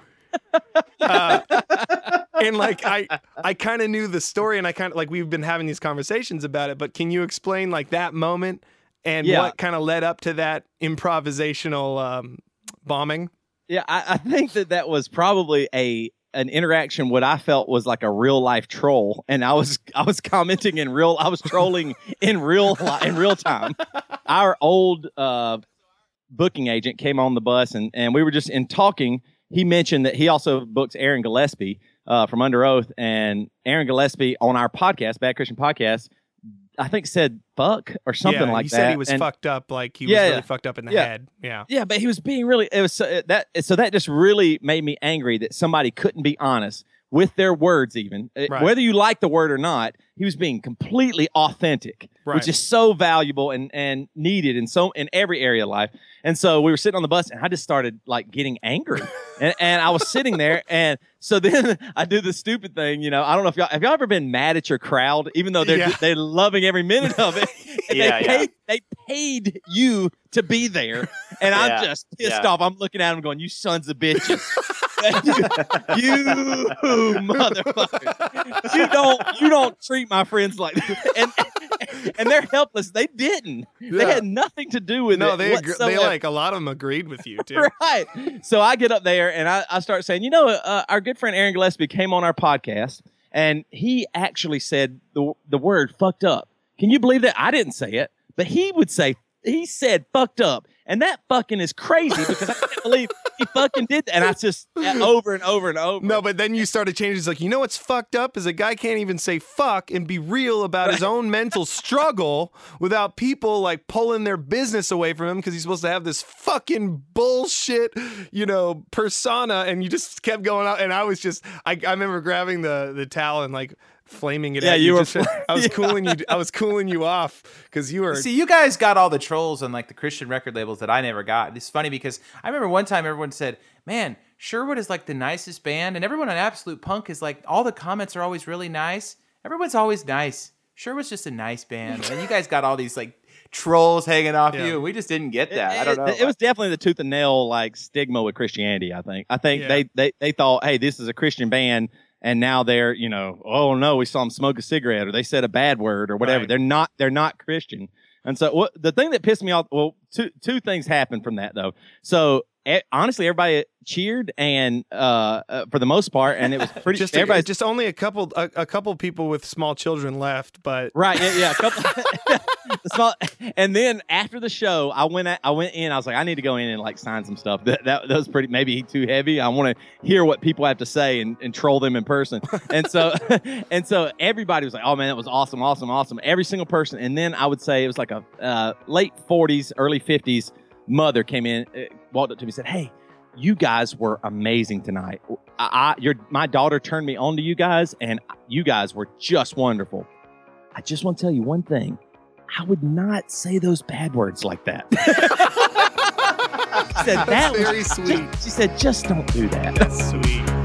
Speaker 1: Uh, and like I I kind of knew the story and I kind of like we've been having these conversations about it, but can you explain like that moment and
Speaker 6: Yeah.
Speaker 1: what kind of led up to that improvisational um, bombing?
Speaker 6: Yeah, I, I think that that was probably a an interaction what I felt was like a real life troll, and I was I was commenting in real I was trolling in real li- in real time. Our old uh, booking agent came on the bus, and and we were just in talking. He mentioned that he also books Aaron Gillespie uh, from Underoath, and Aaron Gillespie on our podcast, Bad Christian Podcast, I think said "fuck" or something
Speaker 1: yeah,
Speaker 6: like
Speaker 1: he
Speaker 6: that.
Speaker 1: He said he was
Speaker 6: And-
Speaker 1: fucked up, like he
Speaker 6: Yeah,
Speaker 1: was really fucked up in the
Speaker 6: Yeah.
Speaker 1: head. Yeah.
Speaker 6: yeah, but he was being really. It was so, that. So that just really made me angry that somebody couldn't be honest with their words, even Uh,
Speaker 1: Right.
Speaker 6: whether you like the word or not. He was being completely authentic,
Speaker 1: Right.
Speaker 6: which is so valuable and and needed in so in every area of life. And so we were sitting on the bus, and I just started like getting angry, *laughs* and, and I was sitting there, and so then *laughs* I do the stupid thing, you know. I don't know if y'all have y'all ever been mad at your crowd, even though they're
Speaker 1: Yeah.
Speaker 6: they're loving every minute of it. *laughs*
Speaker 10: Yeah,
Speaker 6: they
Speaker 10: yeah.
Speaker 6: paid, they paid you to be there, and I'm just pissed
Speaker 10: yeah.
Speaker 6: off. I'm looking at them, going, "You sons of bitches." *laughs* you, you motherfucker! You don't you don't treat my friends like that. and and they're helpless. They didn't. They had nothing to do with
Speaker 1: no,
Speaker 6: it.
Speaker 1: they agr- they like a lot of them agreed with you *laughs* too.
Speaker 6: right. So I get up there and I, I start saying, you know, uh, our good friend Aaron Gillespie came on our podcast and he actually said the the word fucked up. Can you believe that? I didn't say it, but he would say he said fucked up. And that fucking is crazy because I can't believe he fucking did that. And I just *laughs* over and over and over.
Speaker 1: No, but then you started changing. It's like, you know what's fucked up is a guy can't even say fuck and be real about his own mental *laughs* struggle without people like pulling their business away from him because he's supposed to have this fucking bullshit, you know, persona. And you just kept going out. And I was just, I, I remember grabbing the the towel and like flaming it.
Speaker 6: Yeah,
Speaker 1: at
Speaker 6: you were
Speaker 1: just- I was *laughs* cooling you. I was cooling you off because you were.
Speaker 2: See, you guys got all the trolls on like the Christian record labels that I never got. It's funny because I remember one time everyone said, "Man, Sherwood is like the nicest band," and everyone on Absolute Punk is like, all the comments are always really nice. Everyone's always nice. Sherwood's just a nice band, and you guys got all these like trolls hanging off
Speaker 1: Yeah.
Speaker 2: you. We just didn't get that. I
Speaker 6: It-
Speaker 2: don't know.
Speaker 6: It, it was definitely the tooth and nail like stigma with Christianity. I think. I think
Speaker 1: Yeah.
Speaker 6: they, they they thought, hey, this is a Christian band, and now they're you know, oh no, we saw them smoke a cigarette or they said a bad word or whatever.
Speaker 1: Right.
Speaker 6: They're not they're not Christian. And so what the thing that pissed me off, well, two two things happened from that though. So honestly, everybody cheered and uh, uh for the most part, and it was pretty. *laughs*
Speaker 1: just
Speaker 6: everybody
Speaker 1: just only a couple a, a couple people with small children left, but *laughs*
Speaker 6: Right. Yeah. Yeah. A couple. *laughs* small, and then after the show, I went. At, I went in. I was like, I need to go in and like sign some stuff. That that, that was pretty. Maybe too heavy. I want to hear what people have to say and, and troll them in person. And so, and so everybody was like, Oh man, that was awesome, awesome, awesome. Every single person. And then I would say it was like a uh, late forties, early fifties mother came in, uh, walked up to me, and said, Hey. You guys were amazing tonight. I, I, your, my daughter turned me on to you guys, and you guys were just wonderful. I just want to tell you one thing. I would not say those bad words like that. *laughs* she said that
Speaker 1: That's
Speaker 6: was-
Speaker 1: very sweet.
Speaker 6: She said, just don't do that.
Speaker 1: That's sweet.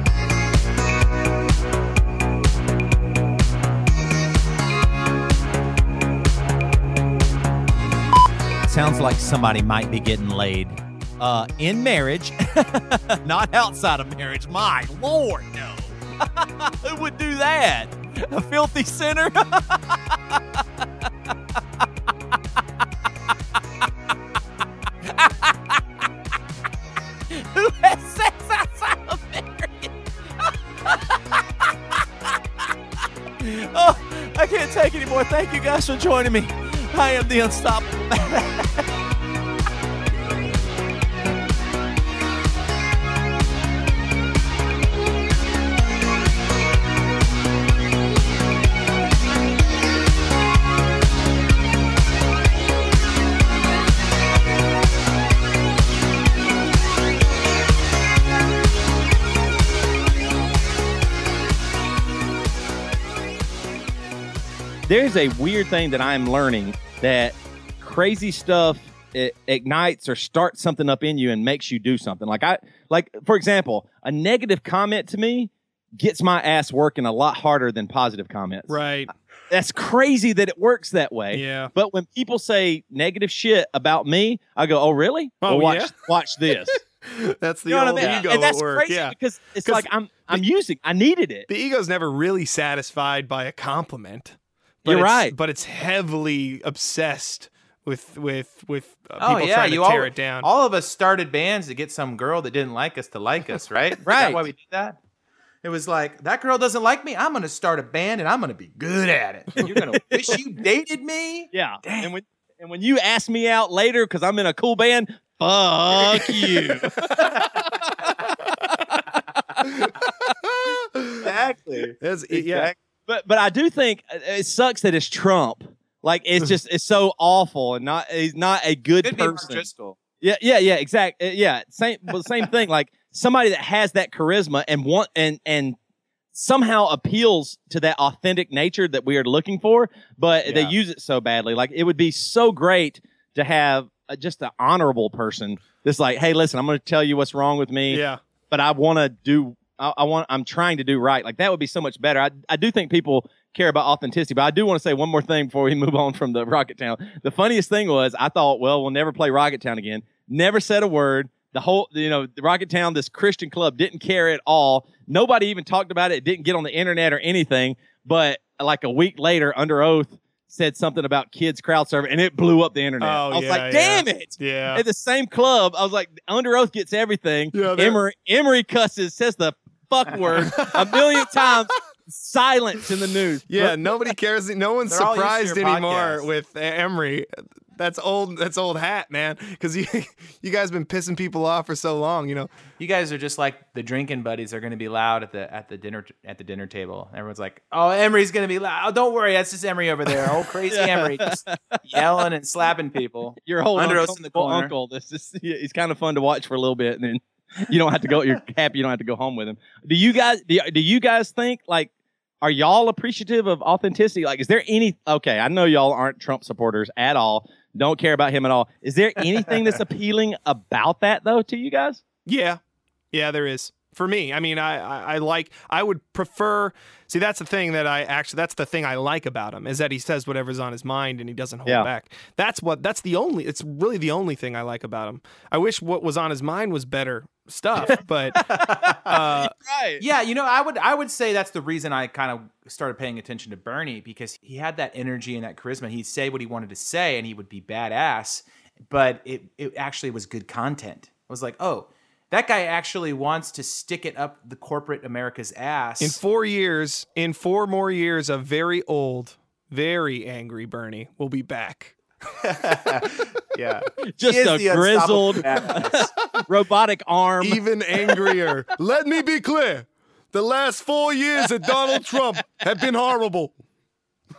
Speaker 8: Sounds like somebody might be getting laid uh, in marriage, *laughs* not outside of marriage. My lord, no. *laughs* Who would do that? A filthy sinner? *laughs* Who has sex outside of marriage? oh, I can't take anymore. Thank you guys for joining me. I am the unstoppable. *laughs*
Speaker 6: There's a weird thing that I'm learning that crazy stuff it ignites or starts something up in you and makes you do something. Like I like for example, a negative comment to me gets my ass working a lot harder than positive comments.
Speaker 1: Right.
Speaker 6: That's crazy that it works that way.
Speaker 1: Yeah.
Speaker 6: But when people say negative shit about me, I go, "Oh, really?
Speaker 1: Oh,
Speaker 6: well, watch
Speaker 1: yeah?
Speaker 6: watch this." *laughs*
Speaker 1: That's the
Speaker 6: you know
Speaker 1: old
Speaker 6: I mean?
Speaker 1: ego
Speaker 6: and that's
Speaker 1: at work.
Speaker 6: crazy
Speaker 1: yeah.
Speaker 6: because it's like I'm I'm using. I needed it.
Speaker 1: the ego's never really satisfied by a compliment. But
Speaker 6: You're
Speaker 1: it's-
Speaker 6: right.
Speaker 1: But it's heavily obsessed with with with uh,
Speaker 2: Oh
Speaker 1: people
Speaker 2: yeah,
Speaker 1: trying to
Speaker 2: you
Speaker 1: tear
Speaker 2: all,
Speaker 1: it down.
Speaker 2: all of us started bands to get some girl that didn't like us to like us, right? Is that
Speaker 6: Right.
Speaker 2: why we did that? It was like that girl doesn't like me. I'm gonna start a band and I'm gonna be good at it. And you're gonna *laughs* wish you dated me.
Speaker 6: Yeah. And when and when you ask me out later because I'm in a cool band, fuck *laughs* you.
Speaker 2: Exactly.
Speaker 1: That's, yeah.
Speaker 6: But but I do think uh, it sucks that it's Trump. Like it's *laughs* just it's so awful and not he's not a good
Speaker 2: Could be Mark
Speaker 6: person.
Speaker 2: Driscoll.
Speaker 6: Yeah, yeah, yeah, exact. uh, Yeah, same, well, same thing. Like somebody that has that charisma and want and and somehow appeals to that authentic nature that we are looking for, but they use it so badly. Like it would be so great to have uh, just an honorable person that's like, hey, listen, I'm going to tell you what's wrong with me
Speaker 1: Yeah.
Speaker 6: but I want to do. I, I want. I'm trying to do right. Like that would be so much better. I, I do think people care about authenticity, but I do want to say one more thing before we *laughs* move on from the Rocketown. The funniest thing was I thought, well, we'll never play Rocketown again. Never said a word. The whole, you know, the Rocketown, this Christian club didn't care at all. Nobody even talked about it. It didn't get on the internet or anything. But like a week later, Underoath, said something about kids crowd surfing, and it blew up the internet.
Speaker 1: Oh,
Speaker 6: I was
Speaker 1: yeah,
Speaker 6: like,
Speaker 1: yeah.
Speaker 6: damn it!
Speaker 1: Yeah.
Speaker 6: At the same club, I was like, Underoath gets everything.
Speaker 1: Yeah,
Speaker 6: Emery, Emery cusses, says the fuck *laughs* word a million times. Silence in the news.
Speaker 1: Yeah, nobody cares. No one's
Speaker 2: They're all used to
Speaker 1: surprised
Speaker 2: your
Speaker 1: anymore
Speaker 2: podcast.
Speaker 1: with Emery. That's old. That's old hat, man. Because you, *laughs* you guys have been pissing people off for so long. You know.
Speaker 2: You guys are just like the drinking buddies are going to be loud at the at the dinner at the dinner table. Everyone's like, "Oh, Emery's going to be loud. Oh, don't worry, that's just Emery over there. Oh, crazy *laughs* Emery, just yelling and slapping people."
Speaker 6: Your whole
Speaker 2: Under
Speaker 6: uncle,
Speaker 2: Oath's in the corner.
Speaker 6: uncle. This is yeah, he's kind of fun to watch for a little bit, and then you don't have to go. You're happy you don't have to go home with him. Do you guys? Do, do you guys think like? Are y'all appreciative of authenticity? Like, is there any? Okay, I know y'all aren't Trump supporters at all. Don't care about him at all. Is there anything that's *laughs* appealing about that though to you guys?
Speaker 1: Yeah, yeah, there is. For me, I mean, I, I, I like. I would prefer. See, that's the thing that I actually. That's the thing I like about him is that he says whatever's on his mind and he doesn't hold
Speaker 6: Yeah.
Speaker 1: back. That's what. That's the only. It's really the only thing I like about him. I wish what was on his mind was better stuff, but *laughs* uh,
Speaker 6: Right.
Speaker 2: Yeah, you know, I would I would say that's the reason I kind of started paying attention to Bernie because he had that energy and that charisma. He'd say what he wanted to say and he would be badass, but it it actually was good content. I was like, oh, that guy actually wants to stick it up the corporate America's ass.
Speaker 1: in four years, in four more years, a very old, very angry Bernie will be back. *laughs*
Speaker 2: yeah,
Speaker 6: Just a grizzled *laughs* robotic arm.
Speaker 1: even angrier. *laughs* Let me be clear. The last four years of Donald Trump have been horrible.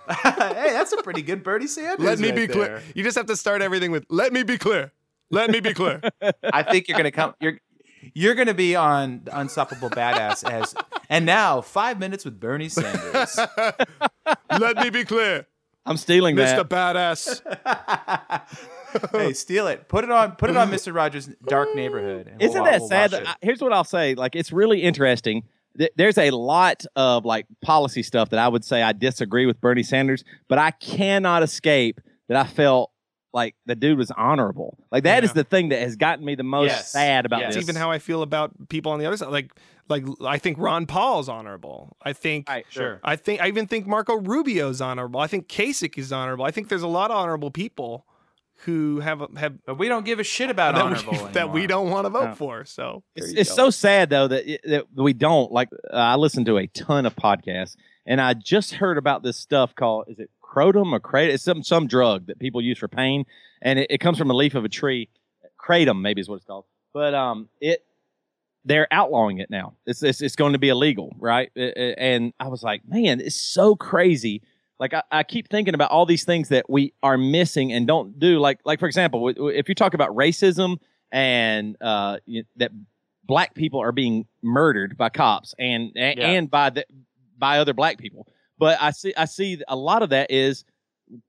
Speaker 2: hey, that's a pretty good Bernie Sanders.
Speaker 1: Let me
Speaker 2: right
Speaker 1: be clear. You just have to start everything with "Let me be clear." Let me be clear.
Speaker 2: I think you're gonna come. You're you're gonna be on Unstoppable Badass as. And now five minutes with Bernie Sanders.
Speaker 1: Let me be clear,
Speaker 6: I'm stealing that.
Speaker 1: Mr.
Speaker 6: that.
Speaker 1: Badass. *laughs*
Speaker 2: hey, steal it. Put it on. Put it on Mr. Rogers' Dark Neighborhood.
Speaker 6: Isn't
Speaker 2: we'll-
Speaker 6: that
Speaker 2: we'll
Speaker 6: sad? That
Speaker 2: it.
Speaker 6: I, here's what I'll say. Like, it's really interesting. Th- There's a lot of like policy stuff that I would say I disagree with Bernie Sanders, but I cannot escape that I felt like the dude was honorable. Like that is
Speaker 1: Yeah.
Speaker 6: the thing that has gotten me the most
Speaker 2: Yes.
Speaker 6: sad about
Speaker 2: Yes.
Speaker 6: this.
Speaker 1: It's even how I feel about people on the other side. Like, like I think Ron Paul's honorable. I think.
Speaker 6: Right,
Speaker 2: Sure.
Speaker 1: I think I even think Marco Rubio's honorable. I think Kasich is honorable. I think there's a lot of honorable people who have have
Speaker 2: But we don't give a shit about
Speaker 1: that
Speaker 2: honorable
Speaker 1: we, *laughs* that we don't want to vote
Speaker 6: No.
Speaker 1: for. So
Speaker 6: It's, it's so sad though that, it- that we don't like. Uh, I listen to a ton of podcasts, and I just heard about this stuff called is it kratom or kratom? It's some some drug that people use for pain, and it, it comes from a leaf of a tree. Kratom maybe is what it's called, but um, it they're outlawing it now. It's it's, it's going to be illegal, right? And I was like, man, it's so crazy. Like I, I keep thinking about all these things that we are missing and don't do. Like like for example, w- w- if you talk about racism and uh, you, that black people are being murdered by cops and and,
Speaker 2: Yeah.
Speaker 6: and by the by other black people, but I see I see a lot of that is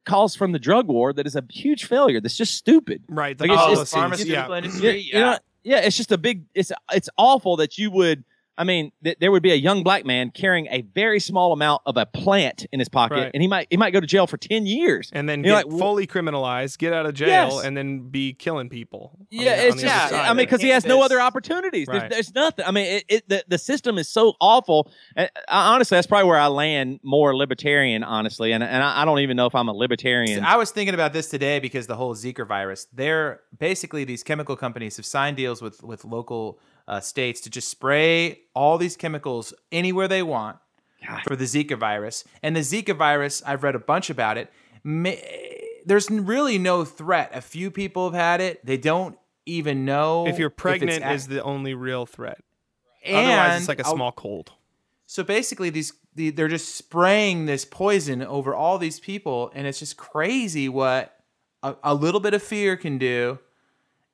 Speaker 6: calls from the drug war that is a huge failure. That's just stupid.
Speaker 1: right. The
Speaker 6: Like, it's-
Speaker 2: Oh, the
Speaker 6: it's-
Speaker 1: policies, yeah.
Speaker 2: pharmaceutical
Speaker 6: Yeah, you know, yeah, it's just a big. It's it's awful that you would. I mean, th- there would be a young black man carrying a very small amount of a plant in his pocket,
Speaker 1: Right.
Speaker 6: and he might he might go to jail for ten years.
Speaker 1: and then
Speaker 6: You're
Speaker 1: get
Speaker 6: like, wh-
Speaker 1: fully criminalized, get out of jail,
Speaker 6: Yes.
Speaker 1: and then be killing people. on
Speaker 6: Yeah,
Speaker 1: the-
Speaker 6: it's just.
Speaker 1: other.
Speaker 6: I mean, because he has no other opportunities. There's,
Speaker 1: Right.
Speaker 6: there's nothing. I mean, it, it the the system is so awful. And I, honestly, that's probably where I land more libertarian. Honestly, and and I, I don't even know if I'm a libertarian.
Speaker 2: I was thinking about this today because the whole Zika virus. They're basically these chemical companies have signed deals with with local uh, states to just spray all these chemicals anywhere they want for the Zika virus. And the Zika virus, I've read a bunch about it. ma- There's really no threat. A few people have had it. They don't even know
Speaker 1: if you're pregnant,
Speaker 2: ac-
Speaker 1: is the only real threat.
Speaker 2: and
Speaker 1: Otherwise, it's like a
Speaker 2: I'll-
Speaker 1: small cold.
Speaker 2: So basically, these the, they're just spraying this poison over all these people, and it's just crazy what a, a little bit of fear can do.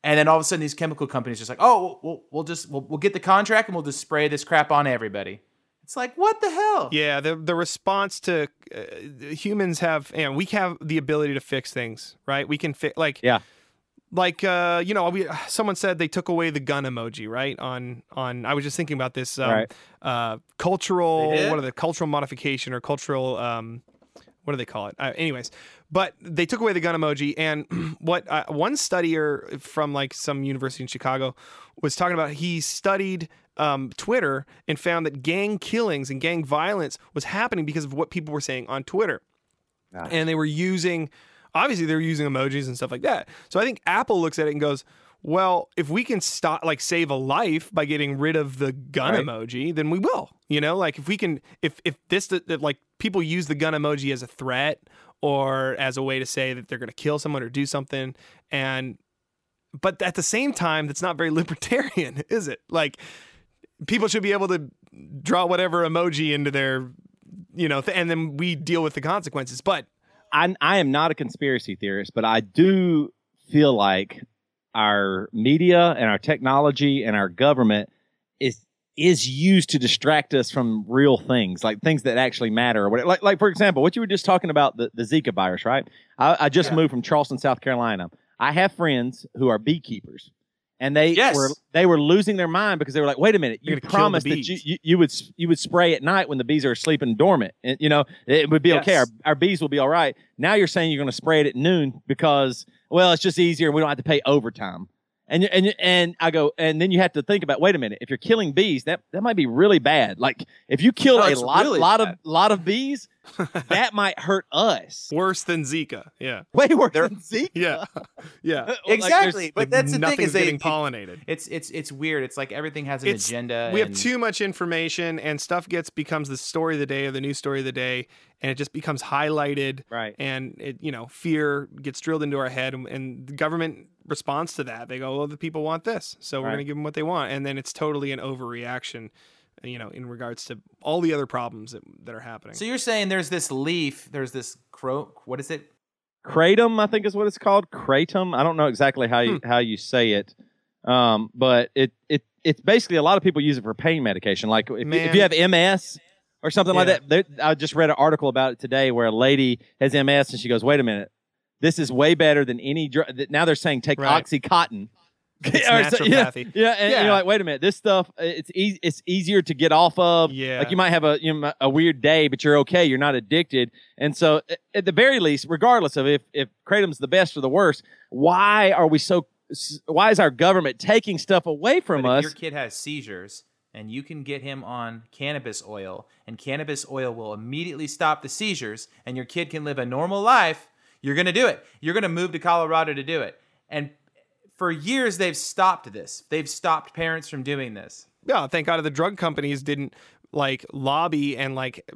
Speaker 2: And then all of a sudden, these chemical companies just like, oh, we'll, we'll just we'll, we'll get the contract and we'll just spray this crap on everybody. It's like what the hell?
Speaker 1: Yeah, the the response to uh, humans have, and we have the ability to fix things, right? We can fix like
Speaker 6: Yeah.
Speaker 1: like uh, you know, we someone said they took away the gun emoji, right? On on, I was just thinking about this um,
Speaker 6: Right.
Speaker 1: uh, cultural,
Speaker 2: They did?
Speaker 1: what are the cultural modification or cultural, um, what do they call it? Uh, anyways, but they took away the gun emoji, and *clears throat* what uh, one studier from like some university in Chicago was talking about, he studied um, Twitter and found that gang killings and gang violence was happening because of what people were saying on Twitter. And they were using obviously they were using emojis and stuff like that. So i think apple looks at it and goes well if we can stop like save a life by getting rid of the gun
Speaker 6: Right.
Speaker 1: emoji then we will you know like if we can if if this that like people use the gun emoji as a threat or as a way to say that they're going to kill someone or do something and but at the same time that's not very *laughs* libertarian is it like people should be able to draw whatever emoji into their you know th- and then we deal with the consequences but
Speaker 6: I, I am not a conspiracy theorist, but I do feel like our media and our technology and our government is is used to distract us from real things, like things that actually matter. Like, like for example, what you were just talking about the, the Zika virus, right? I, I just moved from Charleston, South Carolina. I have friends who are beekeepers, and they
Speaker 2: Yes.
Speaker 6: were they were losing their mind because they were like, "Wait a minute, you
Speaker 1: gonna kill the
Speaker 6: promised that you, you you would you would spray at night when the bees are sleeping dormant, and you know it would be okay. Our, our bees will be all right. Now you're saying you're going to spray it at noon because well, it's just easier. and We don't have to pay overtime. And and and I go, and then you have to think about. Wait a minute, if you're killing bees, that that might be really bad. Like if you kill
Speaker 2: No,
Speaker 6: oh,
Speaker 2: a
Speaker 6: lot
Speaker 2: really
Speaker 6: lot
Speaker 2: bad.
Speaker 6: of lot of bees, *laughs* that might hurt us
Speaker 1: worse than Zika. Yeah.
Speaker 6: way worse
Speaker 2: They're-
Speaker 6: than Zika. *laughs*
Speaker 1: Yeah. Yeah. *laughs*
Speaker 6: Like,
Speaker 2: exactly. but that's the thing is they,
Speaker 1: getting pollinated.
Speaker 2: it's it's it's weird. It's like everything has an
Speaker 1: It's-
Speaker 2: agenda.
Speaker 1: we have too much information and stuff gets becomes the story of the day or the news story of the day and it just becomes highlighted
Speaker 6: Right.
Speaker 1: and it you know fear gets drilled into our head and, and the government responds to that they go well the people want this so we're
Speaker 6: Right.
Speaker 1: going to give them what they want and then it's totally an overreaction you know in regards to all the other problems that, that are happening
Speaker 2: So you're saying there's this leaf, there's this crow. What is it?
Speaker 6: kratom, I think is what it's called. Kratom. I don't know exactly how you how you say it, um, but it it it's basically a lot of people use it for pain medication. Like if, if you have MS or something like
Speaker 1: Yeah.
Speaker 6: that. There, I just read an article about it today where a lady has MS and she goes, "Wait a minute, this is way better than any drug." Now they're saying take
Speaker 1: Right.
Speaker 6: OxyContin. *laughs* So- yeah, yeah, and
Speaker 1: Yeah.
Speaker 6: you're like, wait a minute, this stuff uh, it's easy, it's easier to get off of.
Speaker 1: Yeah.
Speaker 6: like you might have a you know, a weird day, but you're okay. You're not addicted, and so at the very least, regardless of if if kratom's the best or the worst, why are we so? Why is our government taking stuff away from us?
Speaker 2: your kid has seizures and you can get him on cannabis oil, and cannabis oil will immediately stop the seizures, and your kid can live a normal life, you're going to do it. You're going to move to Colorado to do it. And for years, they've stopped this. They've stopped parents from doing this.
Speaker 1: yeah thank god the drug companies didn't like lobby and like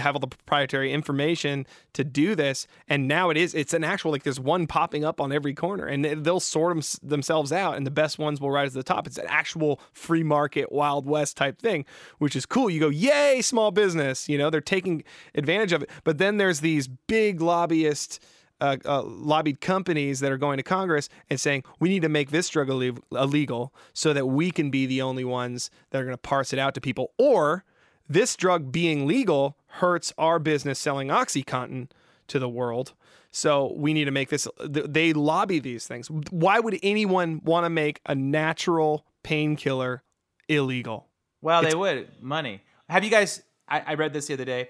Speaker 1: have all the proprietary information to do this. And now it is it's an actual like there's one popping up on every corner and they- they'll sort them, themselves out and the best ones will rise to the top. It's an actual free market wild west type thing which is cool. You go yay small business. You know they're taking advantage of it. But then there's these big lobbyist uh, uh, lobbied companies that are going to Congress and saying we need to make this drug ille- illegal so that we can be the only ones that are going to parse it out to people, or this drug being legal hurts our business selling OxyContin to the world. So we need to make this. They lobby these things. Why would anyone want to make a natural painkiller illegal?
Speaker 2: Well,
Speaker 1: It's-
Speaker 2: they would money. Have you guys? I, I read this the other day.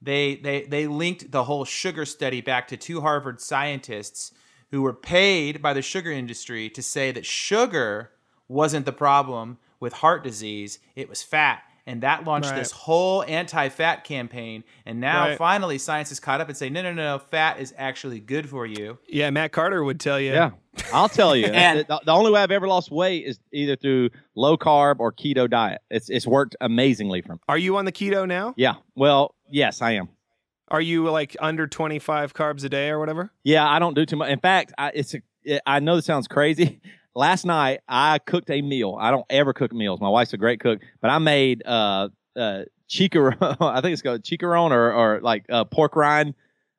Speaker 2: They they they linked the whole sugar study back to two Harvard scientists who were paid by the sugar industry to say that sugar wasn't the problem with heart disease; it was fat. And that launched
Speaker 1: Right.
Speaker 2: this whole anti-fat campaign. And now
Speaker 1: Right.
Speaker 2: finally, science has caught up and say, no, no, no, no, fat is actually good for you.
Speaker 1: Yeah, Matt Carter would tell you.
Speaker 6: Yeah, I'll tell you. *laughs*
Speaker 2: And-
Speaker 6: the, the only way I've ever lost weight is either through low carb or keto diet. It's it's worked amazingly for me.
Speaker 1: Are you on the keto now?
Speaker 6: Yeah. Well, yes, I am.
Speaker 1: Are you like under 25 carbs a day or whatever?
Speaker 6: Yeah, I don't do too much. In fact, I, it's a, it, I know this sounds crazy. Last night I cooked a meal. I don't ever cook meals. My wife's a great cook, but I made uh uh chicharron. *laughs* I think it's called chicharron or or like uh, pork rind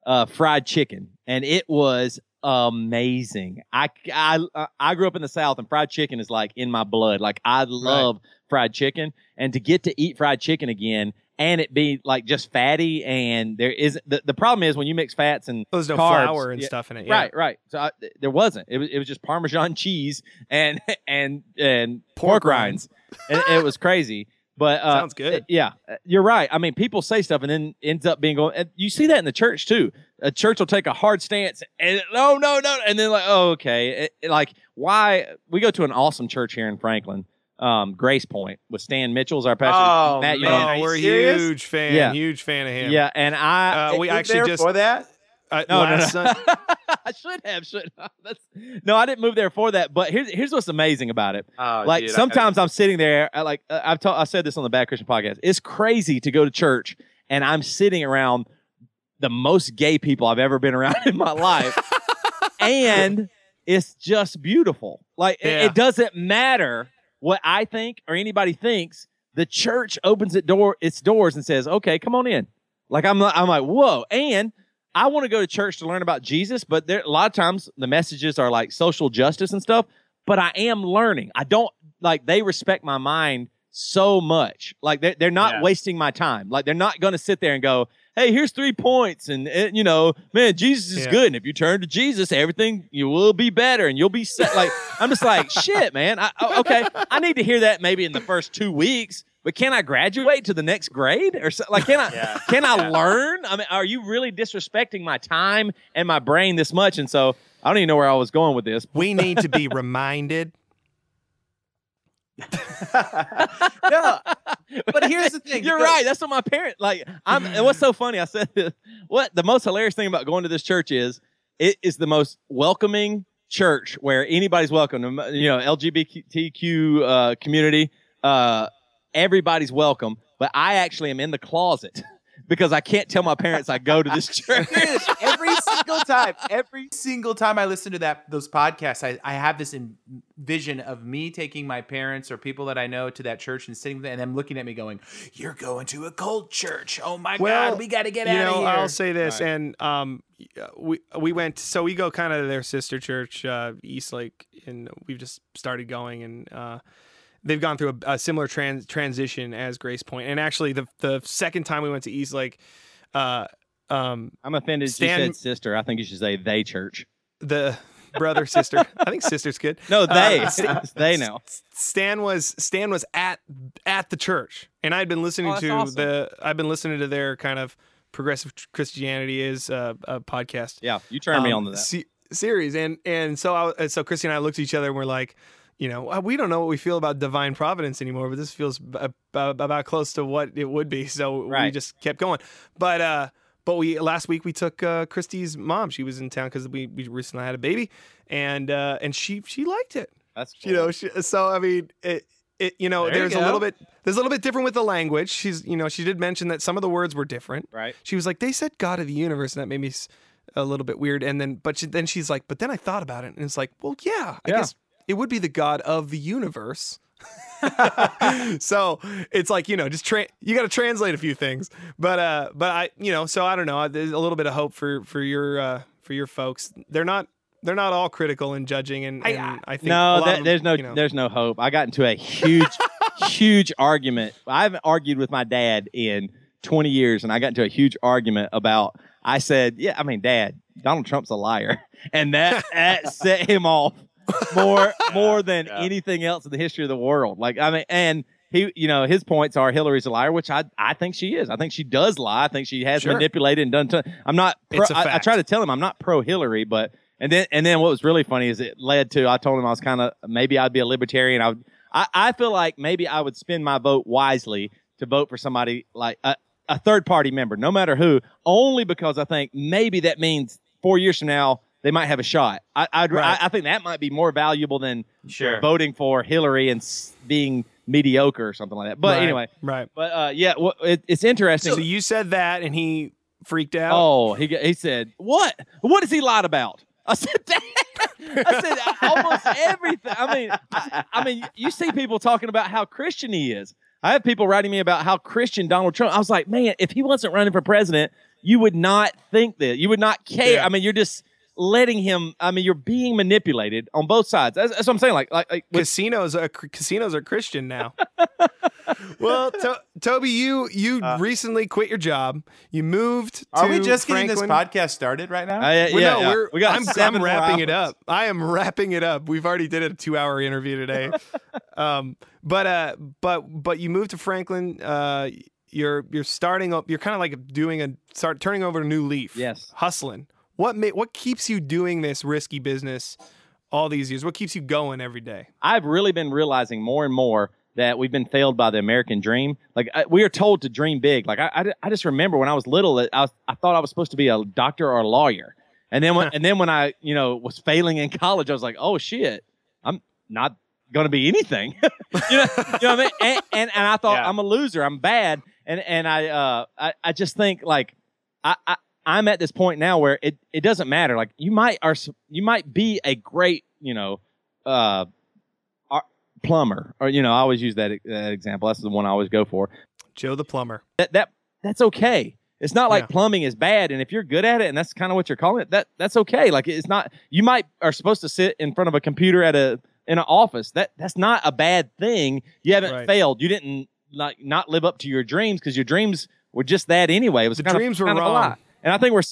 Speaker 6: uh, fried chicken, and it was amazing. I, I I grew up in the South, and fried chicken is like in my blood. Like I love fried chicken, and to get to eat fried chicken again and it be like just fatty and there is the, the problem is when you mix fats and
Speaker 1: There's no
Speaker 6: carbs,
Speaker 1: flour and
Speaker 6: yeah,
Speaker 1: stuff in it. Yeah.
Speaker 6: Right, right. So I, there wasn't. It was it was just Parmesan cheese and and and pork,
Speaker 1: Pork
Speaker 6: rinds. and it, was crazy. But uh,
Speaker 1: Sounds good.
Speaker 6: Yeah, you're right. I mean, people say stuff and then ends up being going. and You see that in the church too. A church will take a hard stance and no, no, no, and then like, oh, okay. It- it- like, why? We go to an awesome church here in Franklin, um, GracePointe, with Stan Mitchell's our pastor.
Speaker 2: Oh,
Speaker 6: Matt,
Speaker 2: man.
Speaker 6: know,
Speaker 1: Oh, we're
Speaker 2: serious?
Speaker 1: huge fan.
Speaker 6: Yeah.
Speaker 1: Huge fan of him.
Speaker 6: yeah, and I
Speaker 1: Uh, we actually
Speaker 2: there
Speaker 1: just
Speaker 2: for that.
Speaker 1: uh,
Speaker 6: No, no,
Speaker 1: last
Speaker 6: no.
Speaker 1: Sun- *laughs*
Speaker 6: I should have, should have. That's, no, I didn't move there for that. But here's here's what's amazing about it.
Speaker 2: Oh,
Speaker 6: like
Speaker 2: dude,
Speaker 6: sometimes I'm sitting there, I like uh, I've ta- I said this on the Bad Christian podcast. It's crazy to go to church and I'm sitting around the most gay people I've ever been around *laughs* in my life, *laughs* and it's just beautiful. Like it- it doesn't matter what I think or anybody thinks. The church opens it door its doors and says, "Okay, come on in." Like I'm I'm like, "Whoa!" And I want to go to church to learn about Jesus, but there a lot of times the messages are like social justice and stuff. But I am learning. I don't like they respect my mind so much. Like they're they're not
Speaker 2: Yeah.
Speaker 6: wasting my time. Like they're not going to sit there and go, "Hey, here's three points," and you know, man, Jesus is
Speaker 1: Yeah.
Speaker 6: good, and if you turn to Jesus, everything you will be better, and you'll be set. Like I'm just like, *laughs* shit, man. I, oh, okay, I need to hear that maybe in the first two weeks. But can I graduate to the next grade or so, like can I
Speaker 2: Yeah.
Speaker 6: can I learn? I mean, are you really disrespecting my time and my brain this much? And so I don't even know where I was going with this.
Speaker 1: we need to be *laughs* reminded. *laughs*
Speaker 2: no, *laughs* but here's the thing.
Speaker 6: You're right. That's what my parent like. I'm. and what's so funny? I said this. *laughs* What the most hilarious thing about going to this church is it is the most welcoming church where anybody's welcome. You know, LGBTQ uh, community. Uh, everybody's welcome. But I actually am in the closet *laughs* because I can't tell my parents I go to this *laughs* church.
Speaker 2: Every *laughs* single time, every single time I listen to that those podcasts, I, I have this in, vision of me taking my parents or people that I know to that church and sitting there and them looking at me going, "You're going to a cult church? Oh my
Speaker 1: Well,
Speaker 2: god, we got to get
Speaker 1: you
Speaker 2: out
Speaker 1: know,
Speaker 2: of here."
Speaker 1: I'll say this, and um, uh, we we went, so we go kind of to their sister church, uh, East Lake, and we've just started going, and uh, they've gone through a, a similar trans- transition as GracePointe, and actually, the the second time we went to East Lake, uh, um,
Speaker 6: I'm offended.
Speaker 1: Stan-
Speaker 6: you said sister. I think you should say they church.
Speaker 1: the brother sister, *laughs* I think sister's good.
Speaker 6: No, they.
Speaker 1: Uh, Stan- *laughs*
Speaker 6: they now.
Speaker 1: Stan was Stan was at at the church, and I'd been listening
Speaker 6: Oh,
Speaker 1: to
Speaker 6: awesome.
Speaker 1: the I've been listening to their kind of progressive Christianity is uh, a podcast.
Speaker 6: Yeah, you turned me
Speaker 1: um,
Speaker 6: on to that.
Speaker 1: se- series, and and so I, and so Christy and I looked at each other and we're like, you know, uh, we don't know what we feel about divine providence anymore, but this feels b- ab- about close to what it would be. So we just kept going. But uh, but we last week we took uh, Christy's mom. She was in town because we we recently had a baby, and uh, and she she liked it.
Speaker 6: That's
Speaker 1: You know, she, so I mean, it, it you know,
Speaker 2: There you
Speaker 1: there's a little bit there's a little bit different with the language. She's you know, she did mention that some of the words were different.
Speaker 6: right.
Speaker 1: She was like, they said God of the universe, and that made me s- a little bit weird. And then, but she, then she's like, but then I thought about it, and it's like, well, yeah, I
Speaker 6: Yeah.
Speaker 1: guess it would be the God of the universe. *laughs* so it's like you know, just tra- you got to translate a few things. But uh, but I you know, so I don't know. There's a little bit of hope for for your uh for your folks. They're not they're not all critical and judging, and,
Speaker 2: I-
Speaker 1: and I, think a
Speaker 6: No,
Speaker 1: lot of
Speaker 6: that,
Speaker 1: them,
Speaker 6: there's no
Speaker 1: you know-
Speaker 6: there's no hope. I got into a huge *laughs* huge argument. I haven't argued with my dad in 20 years, and I got into a huge argument about. I said, "Yeah, I mean, Dad, Donald Trump's a liar," *laughs* and that that set him off more *laughs* more than
Speaker 2: yeah.
Speaker 6: anything else in the history of the world. Like, I mean, and he, you know, his points are Hillary's a liar, which I I think she is. I think she does lie. I think she has
Speaker 1: Sure.
Speaker 6: manipulated and done. Ton- I'm not. Pro,
Speaker 1: It's a
Speaker 6: I, I
Speaker 1: fact.
Speaker 6: I try to tell him I'm not pro Hillary, but and then and then what was really funny is it led to I told him I was kind of maybe I'd be a libertarian. I would I, I feel like maybe I would spend my vote wisely to vote for somebody like a, a third party member, no matter who, only because I think maybe that means four years from now they might have a shot. I I'd,
Speaker 1: Right.
Speaker 6: I, I think that might be more valuable than
Speaker 2: Sure.
Speaker 6: voting for Hillary and s- being mediocre or something like that. But
Speaker 1: Right,
Speaker 6: anyway,
Speaker 1: right.
Speaker 6: but uh, yeah, well, it, it's interesting.
Speaker 1: So you said that, and he freaked out.
Speaker 6: Oh, he he said, "What? What has he lied about?" I said, "Dad." I said almost everything. I mean, I, I mean, you see people talking about how Christian he is. I have people writing me about how Christian Donald Trump. I was like, man, if he wasn't running for president, you would not think that. You would not care.
Speaker 1: Yeah.
Speaker 6: I mean, you're just letting him. I mean, you're being manipulated on both sides. That's, that's what I'm saying. Like, like, like
Speaker 1: casinos are casinos are Christian now. *laughs* well, to- Toby, you you recently quit your job. You moved. To
Speaker 2: Are we just getting this podcast started right now?
Speaker 6: Uh, yeah,
Speaker 1: Well,
Speaker 6: yeah,
Speaker 1: no,
Speaker 6: yeah.
Speaker 1: we're
Speaker 6: we got
Speaker 1: I'm,
Speaker 6: seven
Speaker 1: I'm
Speaker 6: more
Speaker 1: wrapping it up. I am wrapping it up. We've already did a two hour interview today. *laughs* um, but uh, but but you moved to Franklin. Uh, you're you're starting up. You're kind of like doing a start turning over a new leaf.
Speaker 6: Yes.
Speaker 1: hustling. What ma- what keeps you doing this risky business all these years? What keeps you going every day?
Speaker 6: I've really been realizing more and more that we've been failed by the American dream. Like I, we are told to dream big. Like I, I, I just remember when I was little, that I was, I thought I was supposed to be a doctor or a lawyer. And then when, *laughs* and then when I, you know, was failing in college, I was like, oh shit, I'm not going to be anything. *laughs* you, know, you know what I mean? And, and, and I thought
Speaker 2: Yeah.
Speaker 6: I'm a loser. I'm bad. And, and I, uh, I, I just think like, I, I, I'm at this point now where it, it doesn't matter. Like you might are, you might be a great, you know, uh, plumber or, you know, I always use that, that example. That's the one I always go for
Speaker 1: Joe the plumber.
Speaker 6: that that that's okay. It's not like
Speaker 1: Yeah.
Speaker 6: plumbing is bad, and if you're good at it, and that's kind of what you're calling it, that that's okay. Like it's not. You might are supposed to sit in front of a computer at a in an office. That that's not a bad thing. You haven't
Speaker 1: Right.
Speaker 6: failed. You didn't like not live up to your dreams because your dreams were just that anyway. It was
Speaker 1: The
Speaker 6: kind of-
Speaker 1: dreams were
Speaker 6: of a
Speaker 1: wrong.
Speaker 6: And I think we're.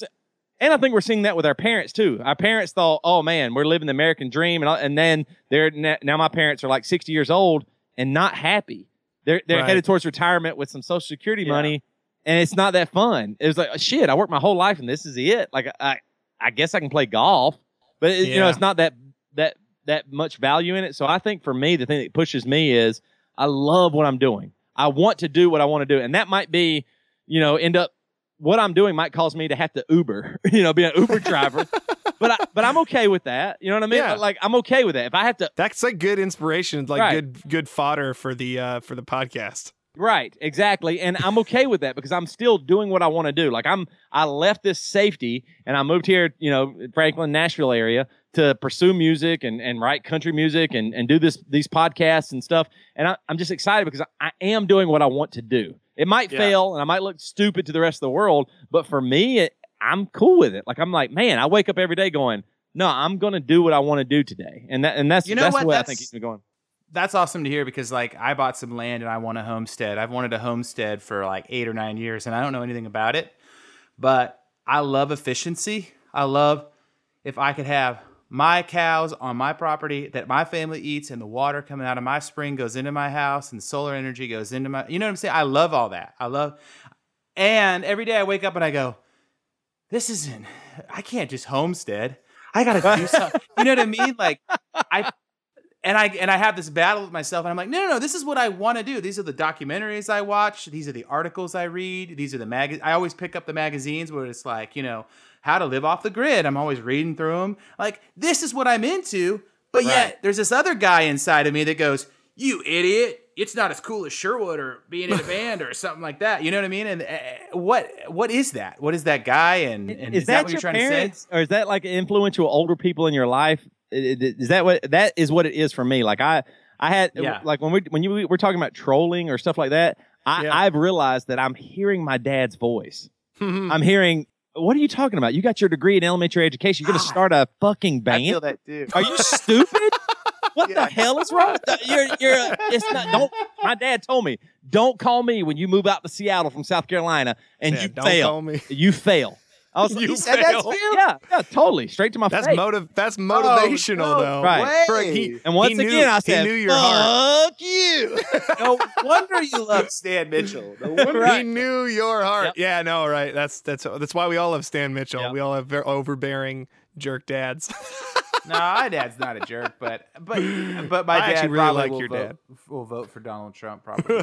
Speaker 6: And I think we're seeing that with our parents too. Our parents thought, "Oh man, we're living the American dream," and and then they're now my parents are like sixty years old and not happy. They're they're
Speaker 1: Right.
Speaker 6: headed towards retirement with some Social Security money, and it's not that fun. It was like shit. I worked my whole life, and this is it. Like I, I guess I can play golf, but it, you know, it's not that that that much value in it. So I think for me, the thing that pushes me is I love what I'm doing. I want to do what I want to do, and that might be, you know, end up what I'm doing might cause me to have to Uber, *laughs* you know, be an Uber driver. *laughs* but I, but I'm okay with that. You know what I mean?
Speaker 1: Yeah.
Speaker 6: Like I'm okay with that. If I have to
Speaker 1: That's like good inspiration, like
Speaker 6: Right.
Speaker 1: good good fodder for the uh, for the podcast.
Speaker 6: Right, exactly. And I'm okay with that because I'm still doing what I want to do. Like I'm I left this safety and I moved here, you know, Franklin, Nashville area to pursue music and, and write country music and, and do this these podcasts and stuff. And I, I'm just excited because I am doing what I want to do. It might
Speaker 2: Yeah.
Speaker 6: fail and I might look stupid to the rest of the world, but for me, it, I'm cool with it. Like I'm like, man, I wake up every day going, no, I'm going to do what I want to do today, and that and that's
Speaker 2: You know
Speaker 6: that's
Speaker 2: what?
Speaker 6: the way I
Speaker 2: That's-
Speaker 6: think keeps me going.
Speaker 2: That's awesome to hear because like I bought some land and I want a homestead. I've wanted a homestead for like eight or nine years and I don't know anything about it. But I love efficiency. I love if I could have my cows on my property that my family eats and the water coming out of my spring goes into my house and solar energy goes into my you know what I'm saying? I love all that. I love and every day I wake up and I go, This isn't I can't just homestead. I gotta do *laughs* something. You know what I mean? Like I and I and I have this battle with myself, and I'm like, no, no, no, this is what I want to do. These are the documentaries I watch. These are the articles I read. These are the mag. I always pick up the magazines where it's like, you know, how to live off the grid. I'm always reading through them. Like this is what I'm into. But yet there's this other guy inside of me that goes, "You idiot! It's not as cool as Sherwood or being in a *laughs* band or something like that." You know what I mean? And uh, what what is that? What is that guy? And, and
Speaker 6: is,
Speaker 2: that,
Speaker 6: that,
Speaker 2: what you're trying to say?
Speaker 6: or is that like influential older people in your life? Is that what that is? What it is for me? Like I, I had
Speaker 2: Yeah.
Speaker 6: like when we when you we're talking about trolling or stuff like that. I,
Speaker 1: Yeah.
Speaker 6: I've realized that I'm hearing my dad's voice. *laughs* I'm hearing. What are you talking about? You got your degree in elementary education. You're going *sighs* to start a fucking
Speaker 2: I
Speaker 6: band?
Speaker 2: feel that too.
Speaker 6: Are you stupid? *laughs* What the hell is wrong? You're, you're, uh, it's not, don't, my dad told me, don't call me when you move out to Seattle from South Carolina and
Speaker 1: Yeah,
Speaker 6: you
Speaker 1: don't
Speaker 6: fail.
Speaker 1: call me.
Speaker 6: You fail. I was *laughs*
Speaker 1: You
Speaker 6: he
Speaker 2: said that to you?
Speaker 6: Yeah, yeah, totally. Straight to my
Speaker 1: That's
Speaker 6: face.
Speaker 1: motive. That's oh, motivational,
Speaker 2: no
Speaker 1: though.
Speaker 6: Right.
Speaker 1: For- he-
Speaker 6: and once
Speaker 1: he knew-
Speaker 6: again, I said,
Speaker 1: he knew your heart.
Speaker 6: fuck you. *laughs*
Speaker 2: No wonder you love Stan Mitchell. No wonder
Speaker 1: He knew your heart. Yeah, no, right. That's that's that's why we all love Stan Mitchell.
Speaker 6: Yep.
Speaker 1: We all have very overbearing jerk dads. *laughs*
Speaker 2: no, my dad's not a jerk, but but but my
Speaker 1: I
Speaker 2: dad
Speaker 1: actually really
Speaker 2: probably
Speaker 1: like
Speaker 2: will
Speaker 1: your
Speaker 2: vote,
Speaker 1: dad.
Speaker 2: Will vote for Donald Trump probably.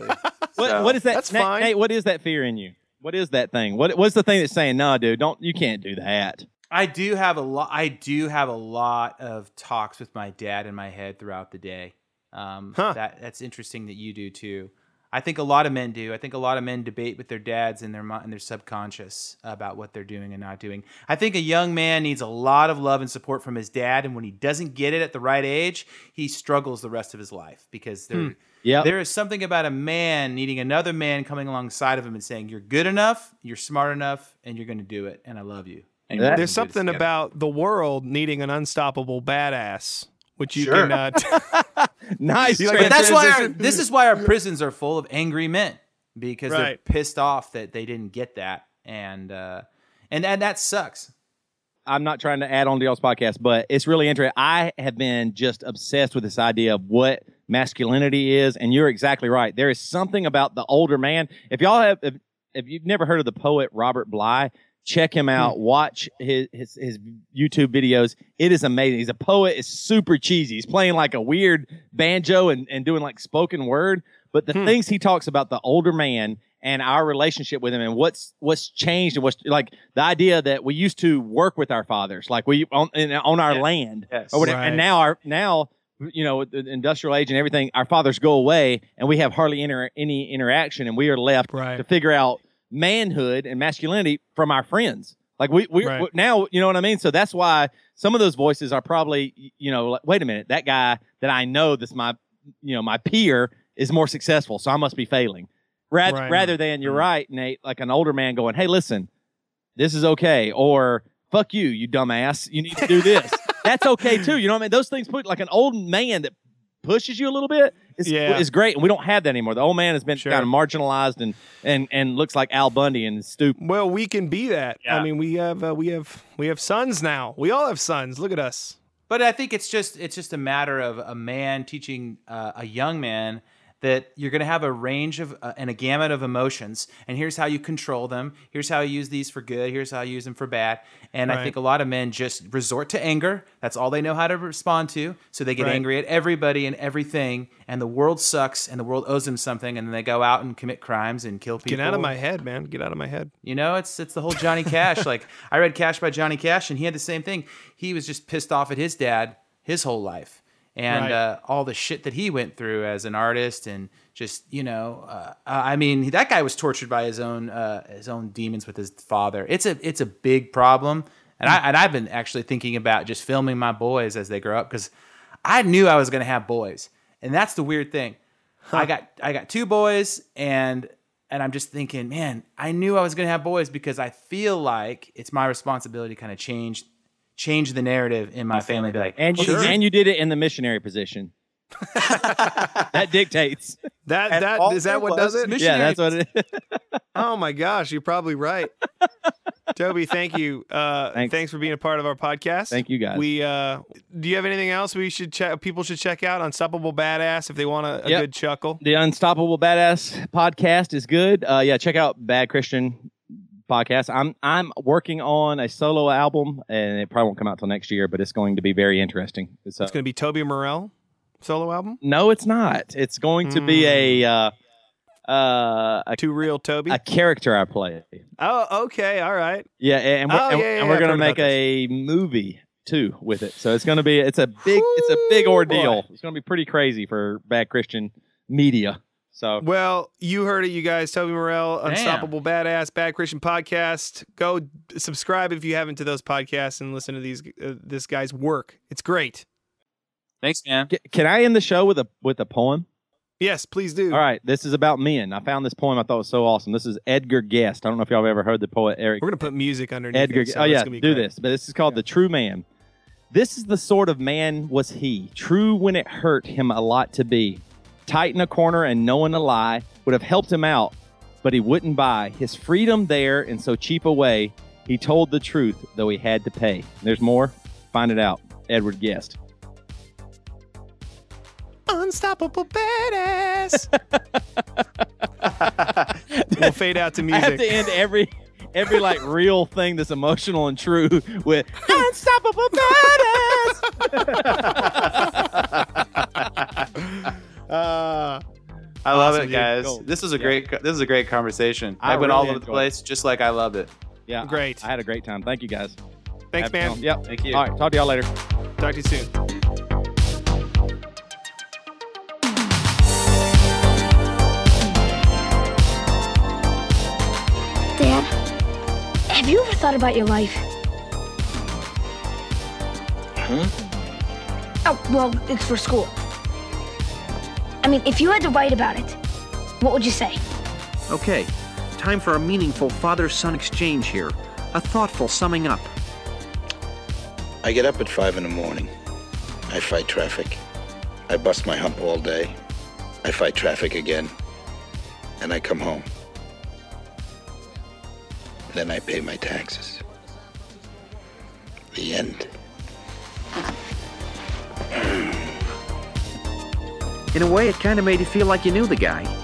Speaker 6: What,
Speaker 2: So-
Speaker 6: what is that?
Speaker 1: That's
Speaker 6: Nate,
Speaker 1: fine.
Speaker 6: Nate, what is that fear in you? What is that thing? What What's the thing that's saying, no, dude, don't, you can't do that?
Speaker 2: I do have a lot. I do have a lot of talks with my dad in my head throughout the day. Um,
Speaker 1: Huh.
Speaker 2: That that's interesting that you do too. I think a lot of men do. I think a lot of men debate with their dads in their mi- in their subconscious about what they're doing and not doing. I think a young man needs a lot of love and support from his dad, and when he doesn't get it at the right age, he struggles the rest of his life because there
Speaker 6: Yep.
Speaker 2: there is something about a man needing another man coming alongside of him and saying, "You're good enough, you're smart enough, and you're going to do it, and I love you." And
Speaker 6: That-
Speaker 1: There's something about the world needing an unstoppable badass, which you
Speaker 2: Sure.
Speaker 1: can. Uh, *laughs* *laughs*
Speaker 6: Nice.
Speaker 1: You like
Speaker 2: But that's why our, this is why our prisons are full of angry men because they're pissed off that they didn't get that, and uh, and and that sucks.
Speaker 6: I'm not trying to add on to y'all's podcast, but it's really interesting. I have been just obsessed with this idea of what masculinity is, and you're exactly right. There is something about the older man. If y'all have, if, if you've never heard of the poet Robert Bly, check him out. Hmm. Watch his, his his YouTube videos. It is amazing. He's a poet. It's super cheesy. He's playing like a weird banjo and, and doing like spoken word. But the hmm. things he talks about the older man and our relationship with him and what's what's changed and what's like the idea that we used to work with our fathers like we on in, on our land
Speaker 2: Yes.
Speaker 6: or whatever
Speaker 1: Right.
Speaker 6: and now our now you know the industrial age and everything our fathers go away and we have hardly inter, any interaction and we are left
Speaker 1: Right.
Speaker 6: to figure out manhood and masculinity from our friends like we we
Speaker 1: Right.
Speaker 6: now you know what I mean so that's why some of those voices are probably you know like wait a minute that guy that I know that's my you know my peer is more successful so I must be failing rather
Speaker 1: Right.
Speaker 6: rather than you're mm-hmm. right Nate like an older man going hey listen this is okay or fuck you you dumbass you need to do this that's okay too you know what I mean those things put like an old man that pushes you a little bit is,
Speaker 1: Yeah.
Speaker 6: is great and we don't have that anymore the old man has been
Speaker 1: Sure.
Speaker 6: kind of marginalized and and and looks like Al Bundy and is stupid
Speaker 1: well, we can be that.
Speaker 6: Yeah.
Speaker 1: I mean, we have uh, we have we have sons now. We all have sons. Look at us.
Speaker 2: But I think it's just it's just a matter of a man teaching uh, a young man that you're going to have a range of uh, and a gamut of emotions, and here's how you control them. Here's how you use these for good. Here's how you use them for bad. And I think a lot of men just resort to anger. That's all they know how to respond to. So they get
Speaker 1: Right.
Speaker 2: angry at everybody and everything, and the world sucks, and the world owes them something, and then they go out and commit crimes and kill people.
Speaker 1: Get out of my head, man. Get out of my head.
Speaker 2: You know, it's it's the whole Johnny Cash. *laughs* like I read Cash by Johnny Cash, and he had the same thing. He was just pissed off at his dad his whole life, and
Speaker 1: Right.
Speaker 2: uh, all the shit that he went through as an artist, and just you know, uh, I mean, that guy was tortured by his own uh, his own demons with his father. It's a it's a big problem, and I and I've been actually thinking about just filming my boys as they grow up because I knew I was going to have boys, and that's the weird thing. I got I got two boys and and I'm just thinking, man, I knew I was going to have boys because I feel like it's my responsibility to kind of change change the narrative in my family be like,
Speaker 6: and you,
Speaker 2: "Well,
Speaker 6: and you did it in the missionary position *laughs* that dictates
Speaker 1: That
Speaker 2: And
Speaker 1: that that what does it?
Speaker 2: mission-
Speaker 6: yeah that's what it is *laughs* *laughs*
Speaker 1: Oh my gosh, you're probably right. Toby, thank you. Uh,
Speaker 6: Thanks.
Speaker 1: thanks. for being a part of our podcast.
Speaker 6: Thank you, guys.
Speaker 1: We uh, do you have anything else we should check? People should check out Unstoppable Badass if they want a, a
Speaker 6: Yep.
Speaker 1: good chuckle.
Speaker 6: the Unstoppable Badass podcast is good. Uh, yeah, check out Bad Christian podcast. I'm I'm working on a solo album, and it probably won't come out till next year, but it's going to be very interesting. It's, uh,
Speaker 1: It's going to be Toby Morrell solo album.
Speaker 6: no, it's not. It's going to be a uh, uh, a,
Speaker 1: Too real, Toby.
Speaker 6: a character I play.
Speaker 1: oh, okay, all right.
Speaker 6: Yeah, and we're,
Speaker 1: Oh,
Speaker 6: and,
Speaker 1: yeah, yeah,
Speaker 6: and we're gonna make a movie too with it. So it's gonna be it's a big it's a big ordeal.
Speaker 1: boy.
Speaker 6: It's gonna be pretty crazy for Bad Christian Media. So
Speaker 1: Well, you heard it, you guys. Toby
Speaker 2: Morrell,
Speaker 1: Unstoppable Badass, Bad Christian Podcast. Go subscribe if you haven't to those podcasts and listen to these uh, this guy's work. It's great.
Speaker 2: Thanks, man.
Speaker 6: C- can I end the show with a with a poem?
Speaker 1: Yes, please do.
Speaker 6: All right, this is about men. I found this poem I thought was so awesome. This is Edgar Guest. I don't know if y'all have ever heard the poet Eric
Speaker 1: We're gonna put music underneath.
Speaker 6: Edgar.
Speaker 1: it, so
Speaker 6: oh yeah, do
Speaker 1: great.
Speaker 6: this. But this is called the True Man. This is the sort of man was he. True when it hurt him a lot to be. Tight in a corner and knowing a lie would have helped him out, but he wouldn't buy his freedom there in so cheap a way. He told the truth though he had to pay. There's more. Find it out. Edward Guest.
Speaker 1: Unstoppable Badass. *laughs* we'll fade out to
Speaker 6: I have
Speaker 1: music.
Speaker 6: to end every every like real thing that's emotional and true with unstoppable badass. *laughs*
Speaker 1: Uh,
Speaker 2: I love
Speaker 6: Awesome,
Speaker 2: it, guys.
Speaker 6: Cool.
Speaker 2: This was a
Speaker 6: Yeah.
Speaker 2: great this is a great conversation.
Speaker 6: I
Speaker 2: I, went all over the
Speaker 6: enjoyed
Speaker 2: place just like I loved it.
Speaker 6: yeah,
Speaker 1: Great.
Speaker 6: I, I had a great time. Thank you guys.
Speaker 1: thanks,
Speaker 6: Have
Speaker 1: man.
Speaker 6: fun. Yep.
Speaker 2: Thank you.
Speaker 6: All right. Talk to y'all later.
Speaker 1: Talk to you soon.
Speaker 10: Dad, have you ever thought about your life?
Speaker 11: Hmm?
Speaker 10: Oh, well, it's for school. I mean, if you had to write about it, what would you say?
Speaker 11: Okay, time for a meaningful father son exchange here. A thoughtful summing up. I get up at 5 in the morning. I fight traffic. I bust my hump all day. I fight traffic again. And I come home. Then I pay my taxes. The end. *clears throat*
Speaker 5: In a way, it kind of made you feel like you knew the guy.